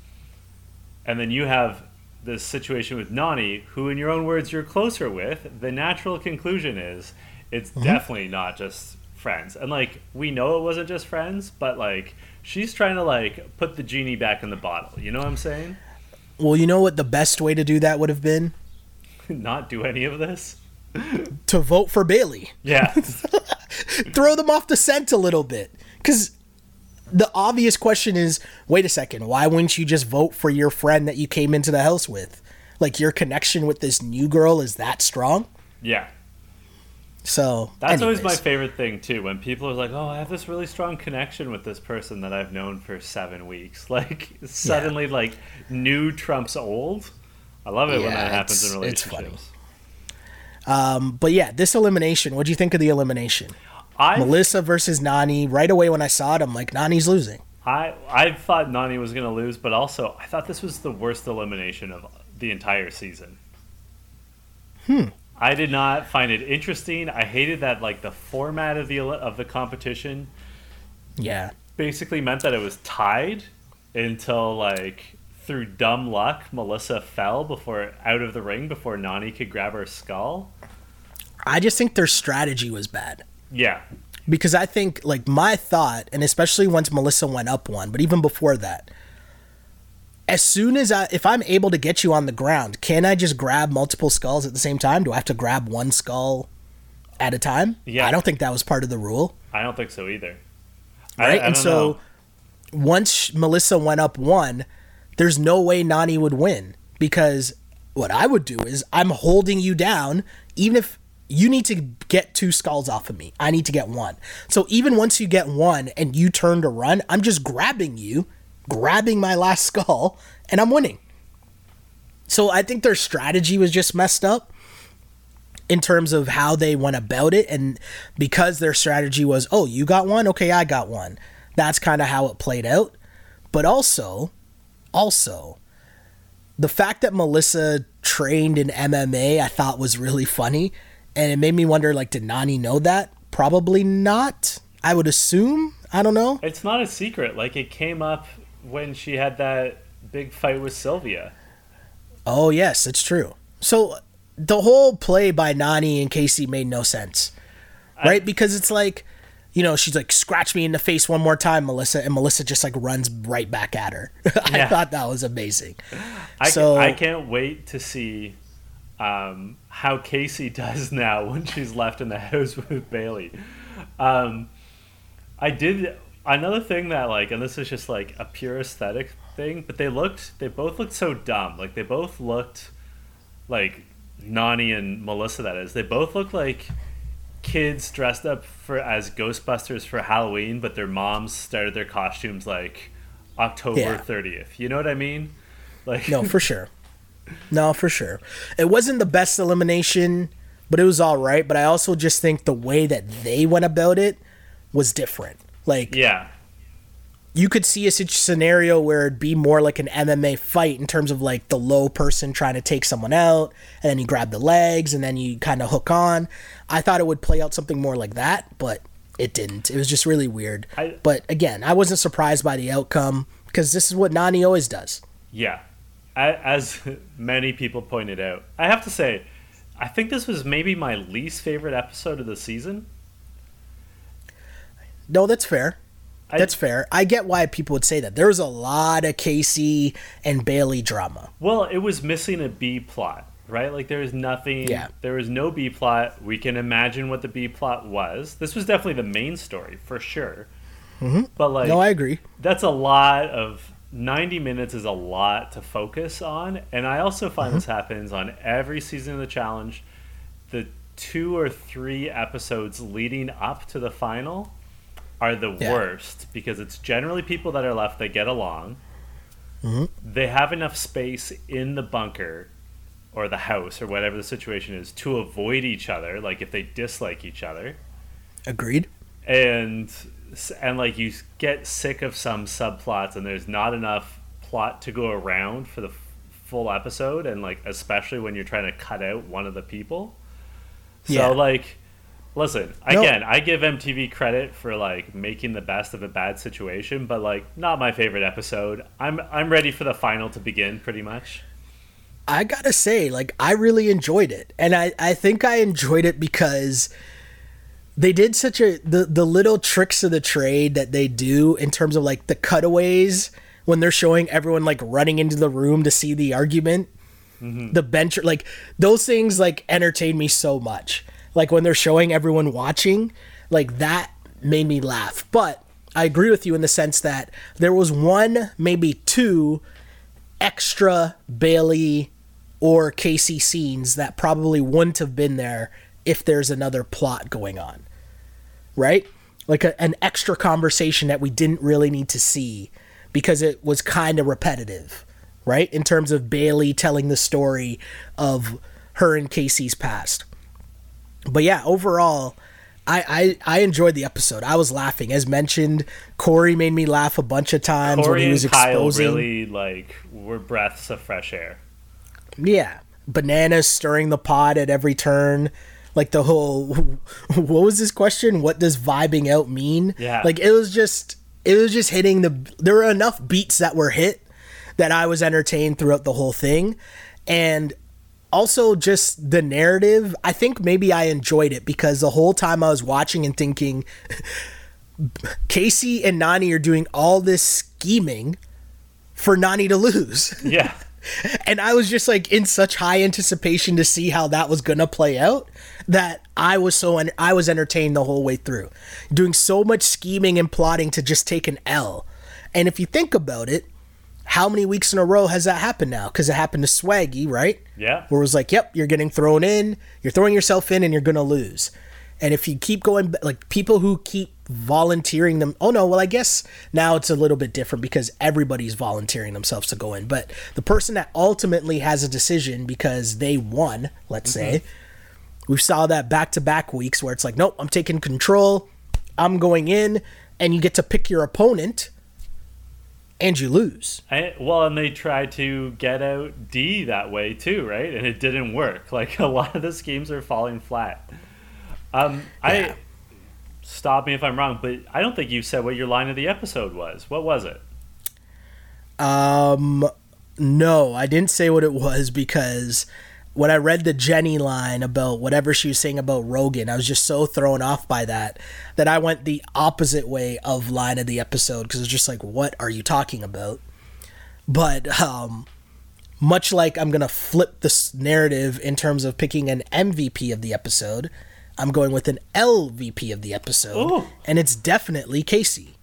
and then you have this situation with Nany, who in your own words you're closer with, the natural conclusion is it's mm-hmm. definitely not just friends. And like we know it wasn't just friends, but like she's trying to like put the genie back in the bottle. You know what I'm saying? Well, you know what the best way to do that would have been? not do any of this. To vote for Bayleigh. Yeah. Throw them off the scent a little bit. Because the obvious question is wait a second, why wouldn't you just vote for your friend that you came into the house with? Like your connection with this new girl is that strong? yeah. So That's always my favorite thing too. When people are like, "Oh, I have this really strong connection with this person that I've known for seven weeks," like suddenly, like new trumps old. I love it when that happens in it's- it's funny. relationships. Um, but yeah, this elimination. What do you think of the elimination? I Melissa versus Nany. Right away when I saw it, I'm like, Nany's losing. I I thought Nany was going to lose, but also I thought this was the worst elimination of the entire season. Hmm. I did not find it interesting. I hated that like the format of the of the competition Yeah. basically meant that it was tied until like through dumb luck Melissa fell before out of the ring before Nany could grab her skull. I just think their strategy was bad. Yeah. because I think like my thought, and especially once Melissa went up one, but even before that, as soon as I, if I'm able to get you on the ground, can I just grab multiple skulls at the same time? Do I have to grab one skull at a time? Yeah. I don't think that was part of the rule, I don't think so either. Right? I and don't so know. once Melissa went up one, there's no way Nany would win because what I would do is I'm holding you down, even if you need to get two skulls off of me. I need to get one. So even once you get one and you turn to run, I'm just grabbing you, grabbing my last skull, and I'm winning. So I think their strategy was just messed up in terms of how they went about it. And because their strategy was, oh, you got one? Okay, I got one. That's kind of how it played out. But also, also, the fact that Melissa trained in MMA, I thought was really funny. And it made me wonder, like, did Nany know that? Probably not. I would assume. I don't know. It's not a secret. Like it came up when she had that big fight with Sylvia. Oh, yes, it's true. So the whole play by Nany and Kaycee made no sense. Right? because it's like, you know, she's like, scratch me in the face one more time, Melissa. And Melissa just like runs right back at her. I Yeah. thought that was amazing. I, So- I can't wait to see um, how Kaycee does now when she's left in the house with Bayleigh. Um, I did another thing that like, and this is just like a pure aesthetic thing, but they looked, they both looked so dumb. Like they both looked like Nany and Melissa. That is, they both looked like kids dressed up for as Ghostbusters for Halloween, but their moms started their costumes like October Yeah. thirtieth. You know what I mean? Like No, for sure. No, for sure. It wasn't the best elimination, but it was all right. But I also just think the way that they went about it was different. Like, Yeah, you could see a scenario where it'd be more like an MMA fight in terms of like the low person trying to take someone out, and then you grab the legs, and then you kind of hook on. I thought it would play out something more like that, but it didn't. It was just really weird. I- but again, I wasn't surprised by the outcome because this is what Nany always does. yeah. As many people pointed out, I have to say, I think this was maybe my least favorite episode of the season. No, that's fair. I- That's fair. I get why people would say that. There was a lot of Kaycee and Bayleigh drama. Well, it was missing a B plot, right? Like there was nothing. Yeah. There was no B plot. We can imagine what the B plot was. This was definitely the main story for sure. Mm-hmm. But like, No, I agree. that's a lot of 90 minutes is a lot to focus on and i also find this happens on every season of the challenge the two or three episodes leading up to the final are the Yeah. worst because it's generally people that are left that get along mm-hmm. they have enough space in the bunker or the house or whatever the situation is to avoid each other like if they dislike each other Agreed. and and like you get sick of some subplots and there's not enough plot to go around for the f- full episode and like especially when you're trying to cut out one of the people so Yeah. like listen No. again i give mtv credit for like making the best of a bad situation but like not my favorite episode i'm i'm ready for the final to begin pretty much I gotta say, like, I really enjoyed it. And I, I think I enjoyed it because they did such a the, the little tricks of the trade that they do in terms of like the cutaways when they're showing everyone like running into the room to see the argument. Mm-hmm. The bench like those things like entertain me so much. Like when they're showing everyone watching, like that made me laugh. But I agree with you in the sense that there was one, maybe two extra Bayleigh or Kaycee scenes that probably wouldn't have been there if there's another plot going on. Right? Like a, an extra conversation that we didn't really need to see because it was kind of repetitive, right? In terms of Bayleigh telling the story of her and Kaycee's past. But yeah, overall, I, I, I enjoyed the episode. I was laughing. As mentioned, Cory made me laugh a bunch of times cory when he was and kyle exposing. really like were breaths of fresh air Yeah. Bananas stirring the pot at every turn. Like the whole what was this question? What does vibing out mean? Yeah. Like it was just it was just hitting the there were enough beats that were hit that I was entertained throughout the whole thing. And also just the narrative, I think maybe I enjoyed it because the whole time I was watching and thinking Kaycee and Nany are doing all this scheming for Nany to lose. yeah and I was just like in such high anticipation to see how that was gonna play out that I was so en- I was entertained the whole way through, doing so much scheming and plotting to just take an L. And if you think about it, how many weeks in a row has that happened now? Because it happened to Swaggy, right? yeah Where it was like, yep, you're getting thrown in, you're throwing yourself in, and you're gonna lose. And if you keep going, like people who keep volunteering them, oh no, well, I guess now it's a little bit different because everybody's volunteering themselves to go in. But the person that ultimately has a decision because they won, let's say, mm-hmm. we saw that back to back weeks where it's like, nope, I'm taking control, I'm going in, and you get to pick your opponent, and you lose. I, well, and they tried to get out Dee that way too, right? And it didn't work. Like a lot of the schemes are falling flat. Um, Yeah. I stop me if I'm wrong, but I don't think you said what your line of the episode was. What was it? Um, no, I didn't say what it was because when I read the Jenny line about whatever she was saying about Rogan, I was just so thrown off by that that I went the opposite way of line of the episode because it's just like, what are you talking about? But um, much like I'm gonna flip this narrative in terms of picking an MVP of the episode, I'm going with an LVP of the episode, Ooh. and it's definitely Kaycee.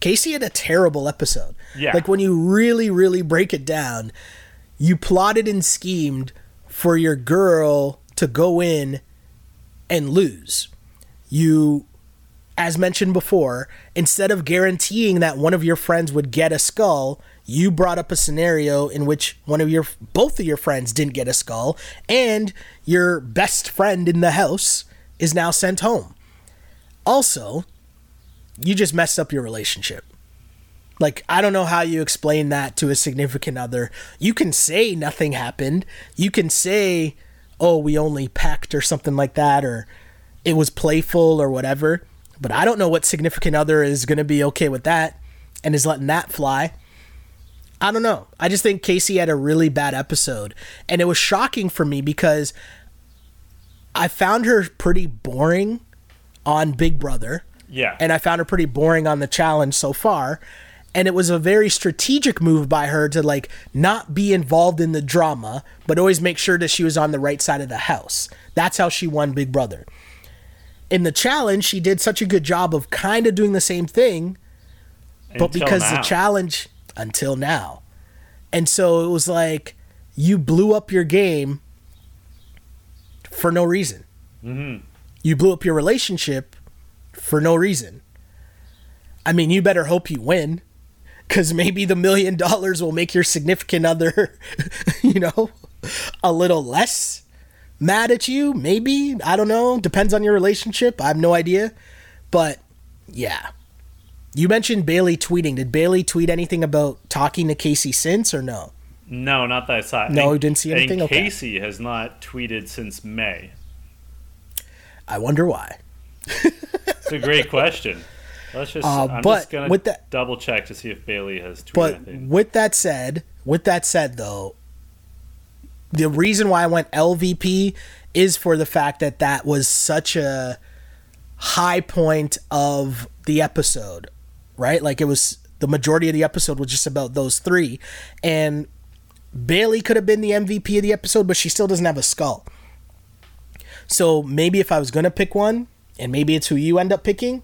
Kaycee had a terrible episode. Yeah. Like when you really, really break it down, you plotted and schemed for your girl to go in and lose. You, as mentioned before, instead of guaranteeing that one of your friends would get a skull, you brought up a scenario in which one of your both of your friends didn't get a skull, and your best friend in the house is now sent home. Also, you just messed up your relationship. Like, I don't know how you explain that to a significant other. You can say nothing happened. You can say, oh, we only pecked or something like that, or it was playful or whatever. But I don't know what significant other is going to be okay with that and is letting that fly. I don't know. I just think Kaycee had a really bad episode. And it was shocking for me because I found her pretty boring on Big Brother. Yeah. And I found her pretty boring on the challenge so far. And it was a very strategic move by her to like not be involved in the drama, but always make sure that she was on the right side of the house. That's how she won Big Brother. In the challenge, she did such a good job of kind of doing the same thing, but Until because now. the challenge until now. And so it was like you blew up your game for no reason. Mm-hmm. You blew up your relationship for no reason. I mean, you better hope you win cuz maybe the million dollars will make your significant other, you know, a little less mad at you, maybe. I don't know, depends on your relationship. I have no idea. But yeah. You mentioned Bayleigh tweeting. Did Bayleigh tweet anything about talking to Kaycee since or no? No, not that I saw. No, you didn't see anything? And Okay. Kaycee has not tweeted since May. I wonder why. It's a great question. Let's just. Uh, I'm but just gonna with that- double check to see if Bayleigh has tweeted But anything. with that said, with that said though, the reason why I went LVP is for the fact that that was such a high point of the episode, right? Like it was the majority of the episode was just about those three, and Bayleigh could have been the MVP of the episode, but she still doesn't have a skull. So maybe if I was gonna pick one, and maybe it's who you end up picking,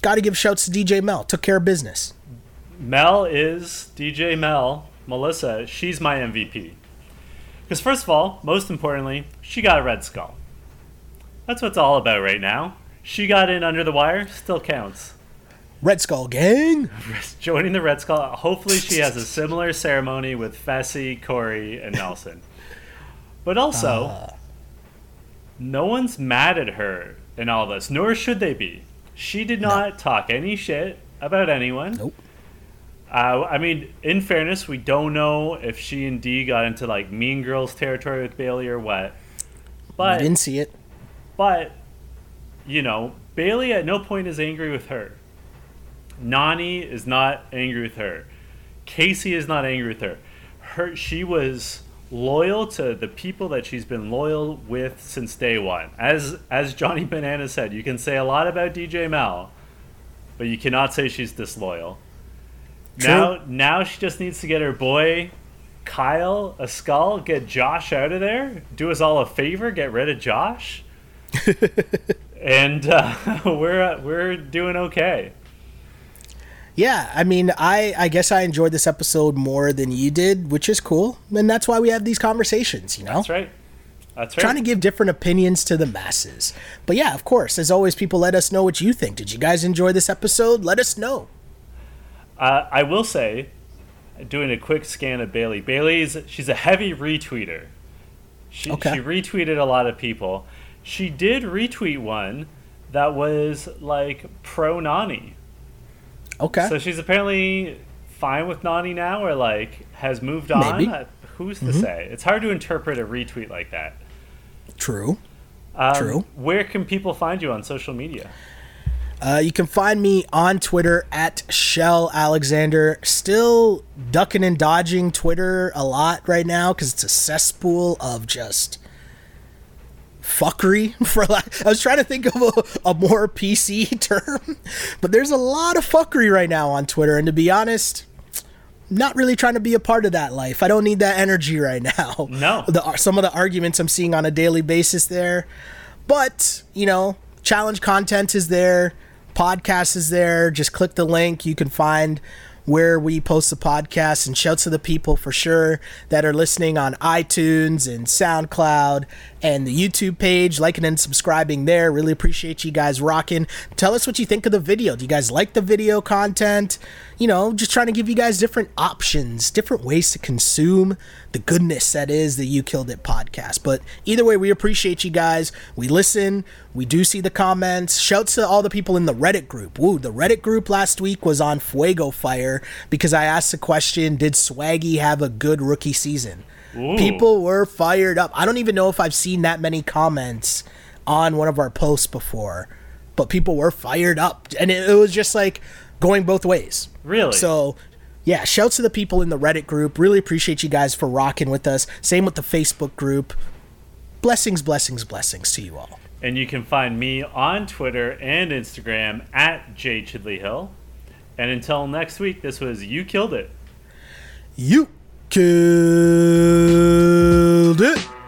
got to give shouts to DJ Mel. Took care of business. Mel is DJ Mel, Melissa. She's my MVP. Because first of all, most importantly, she got a red skull. That's what it's all about right now. She got in under the wire, still counts. Red Skull Gang. Joining the Red Skull. Hopefully, she has a similar ceremony with Fessy, Cory, and Nelson. But also, Uh. no one's mad at her in all this, nor should they be. She did not talk any shit about anyone. Nope. Uh, I mean, in fairness, we don't know if she and Dee got into like Mean Girls territory with Bayleigh or what. I But didn't see it. but you know, Bayleigh at no point is angry with her. Nany is not angry with her. Kaycee is not angry with her. Her she was loyal to the people that she's been loyal with since day one. As as Johnny Banana said, you can say a lot about DJ Mel, but you cannot say she's disloyal. True. Now now she just needs to get her boy Kyle a skull, get Josh out of there, do us all a favor, get rid of Josh and uh, we're we're doing okay. Yeah, I mean, I I guess I enjoyed this episode more than you did, which is cool, and that's why we have these conversations. You know, That's right. That's right. trying to give different opinions to the masses. But yeah, of course, as always, people let us know what you think. Did you guys enjoy this episode? Let us know. uh, I will say, doing a quick scan of Bayleigh. Bayleigh's she's a heavy retweeter. She Okay. she retweeted a lot of people. She did retweet one that was like pro Nany. Okay. So she's apparently fine with Nany now, or like has moved on. Maybe. Mm-hmm. Uh, Who's to say? It's hard to interpret a retweet like that. True. Um, True. Where can people find you on social media? Uh, you can find me on Twitter at Shell Alexander. Still ducking and dodging Twitter a lot right now because it's a cesspool of just fuckery. For lack, I was trying to think of a, a more PC term, but there's a lot of fuckery right now on Twitter. And to be honest, not really trying to be a part of that life. I don't need that energy right now. No. The, some of the arguments I'm seeing on a daily basis there. But, you know, challenge content is there, podcast is there. Just click the link. You can find where we post the podcast and shouts to the people for sure that are listening on iTunes and SoundCloud and the YouTube page, liking and subscribing there. Really appreciate you guys rocking. Tell us what you think of the video. Do you guys like the video content? You know, just trying to give you guys different options, different ways to consume the goodness that is the You Killed It podcast. But either way, we appreciate you guys. We listen, we do see the comments. Shouts to all the people in the Reddit group. Woo, the Reddit group last week was on Fuego Fire because I asked the question Did Swaggy have a good rookie season? Ooh. People were fired up. I don't even know if I've seen that many comments on one of our posts before, but people were fired up. And it, it was just like going both ways. Really? So, yeah, shouts to the people in the Reddit group. Really appreciate you guys for rocking with us. Same with the Facebook group. blessings, blessings, blessings to you all. And you can find me on Twitter and Instagram at J Chidley Hill. And until next week, this was You Killed It. You killed it.